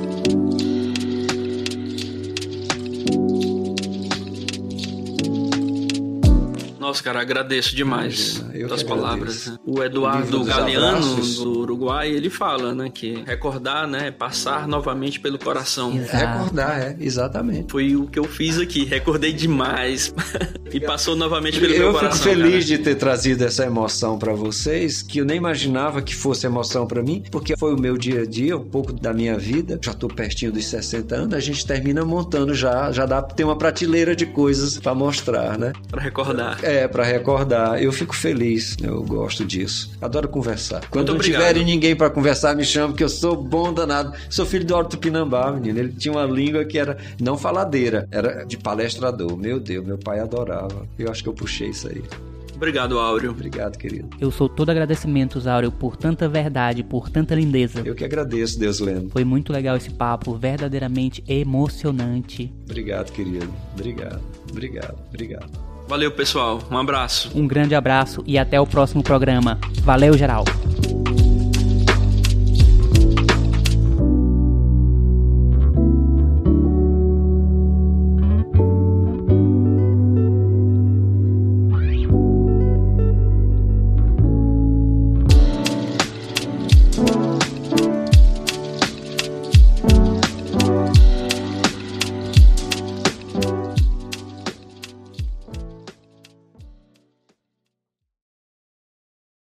Nossa, cara, agradeço demais eu que palavras. né? O Eduardo Galeano, do Uruguai, ele fala, né, que recordar, né, é passar novamente pelo coração. Exato. Recordar, é, exatamente. Foi o que eu fiz aqui, recordei demais. e passou novamente pelo meu Eu fico coração. feliz cara. de ter trazido essa emoção pra vocês, que eu nem imaginava que fosse emoção pra mim, porque foi o meu dia a dia, um pouco da minha vida. Já tô pertinho dos 60 anos, a gente termina montando já, já dá pra ter uma prateleira de coisas pra mostrar, né? Pra recordar. É, pra recordar. Eu fico feliz, eu gosto disso. Adoro conversar. Quando não obrigado. tiverem ninguém pra conversar, me chama, porque eu sou bom danado. Sou filho do Horto Tupinambá, menino. Ele tinha uma língua que era não faladeira, era de palestrador. Meu Deus, meu pai adorava. Eu acho que eu puxei isso aí. Obrigado, Áureo. Obrigado, querido. Eu sou todo agradecimento, Áureo, por tanta verdade, por tanta lindeza. Eu que agradeço, Deus lendo. Foi muito legal esse papo, verdadeiramente emocionante. Obrigado, querido. Obrigado. Obrigado. Obrigado. Valeu, pessoal. Um abraço. Um grande abraço e até o próximo programa. Valeu, geral!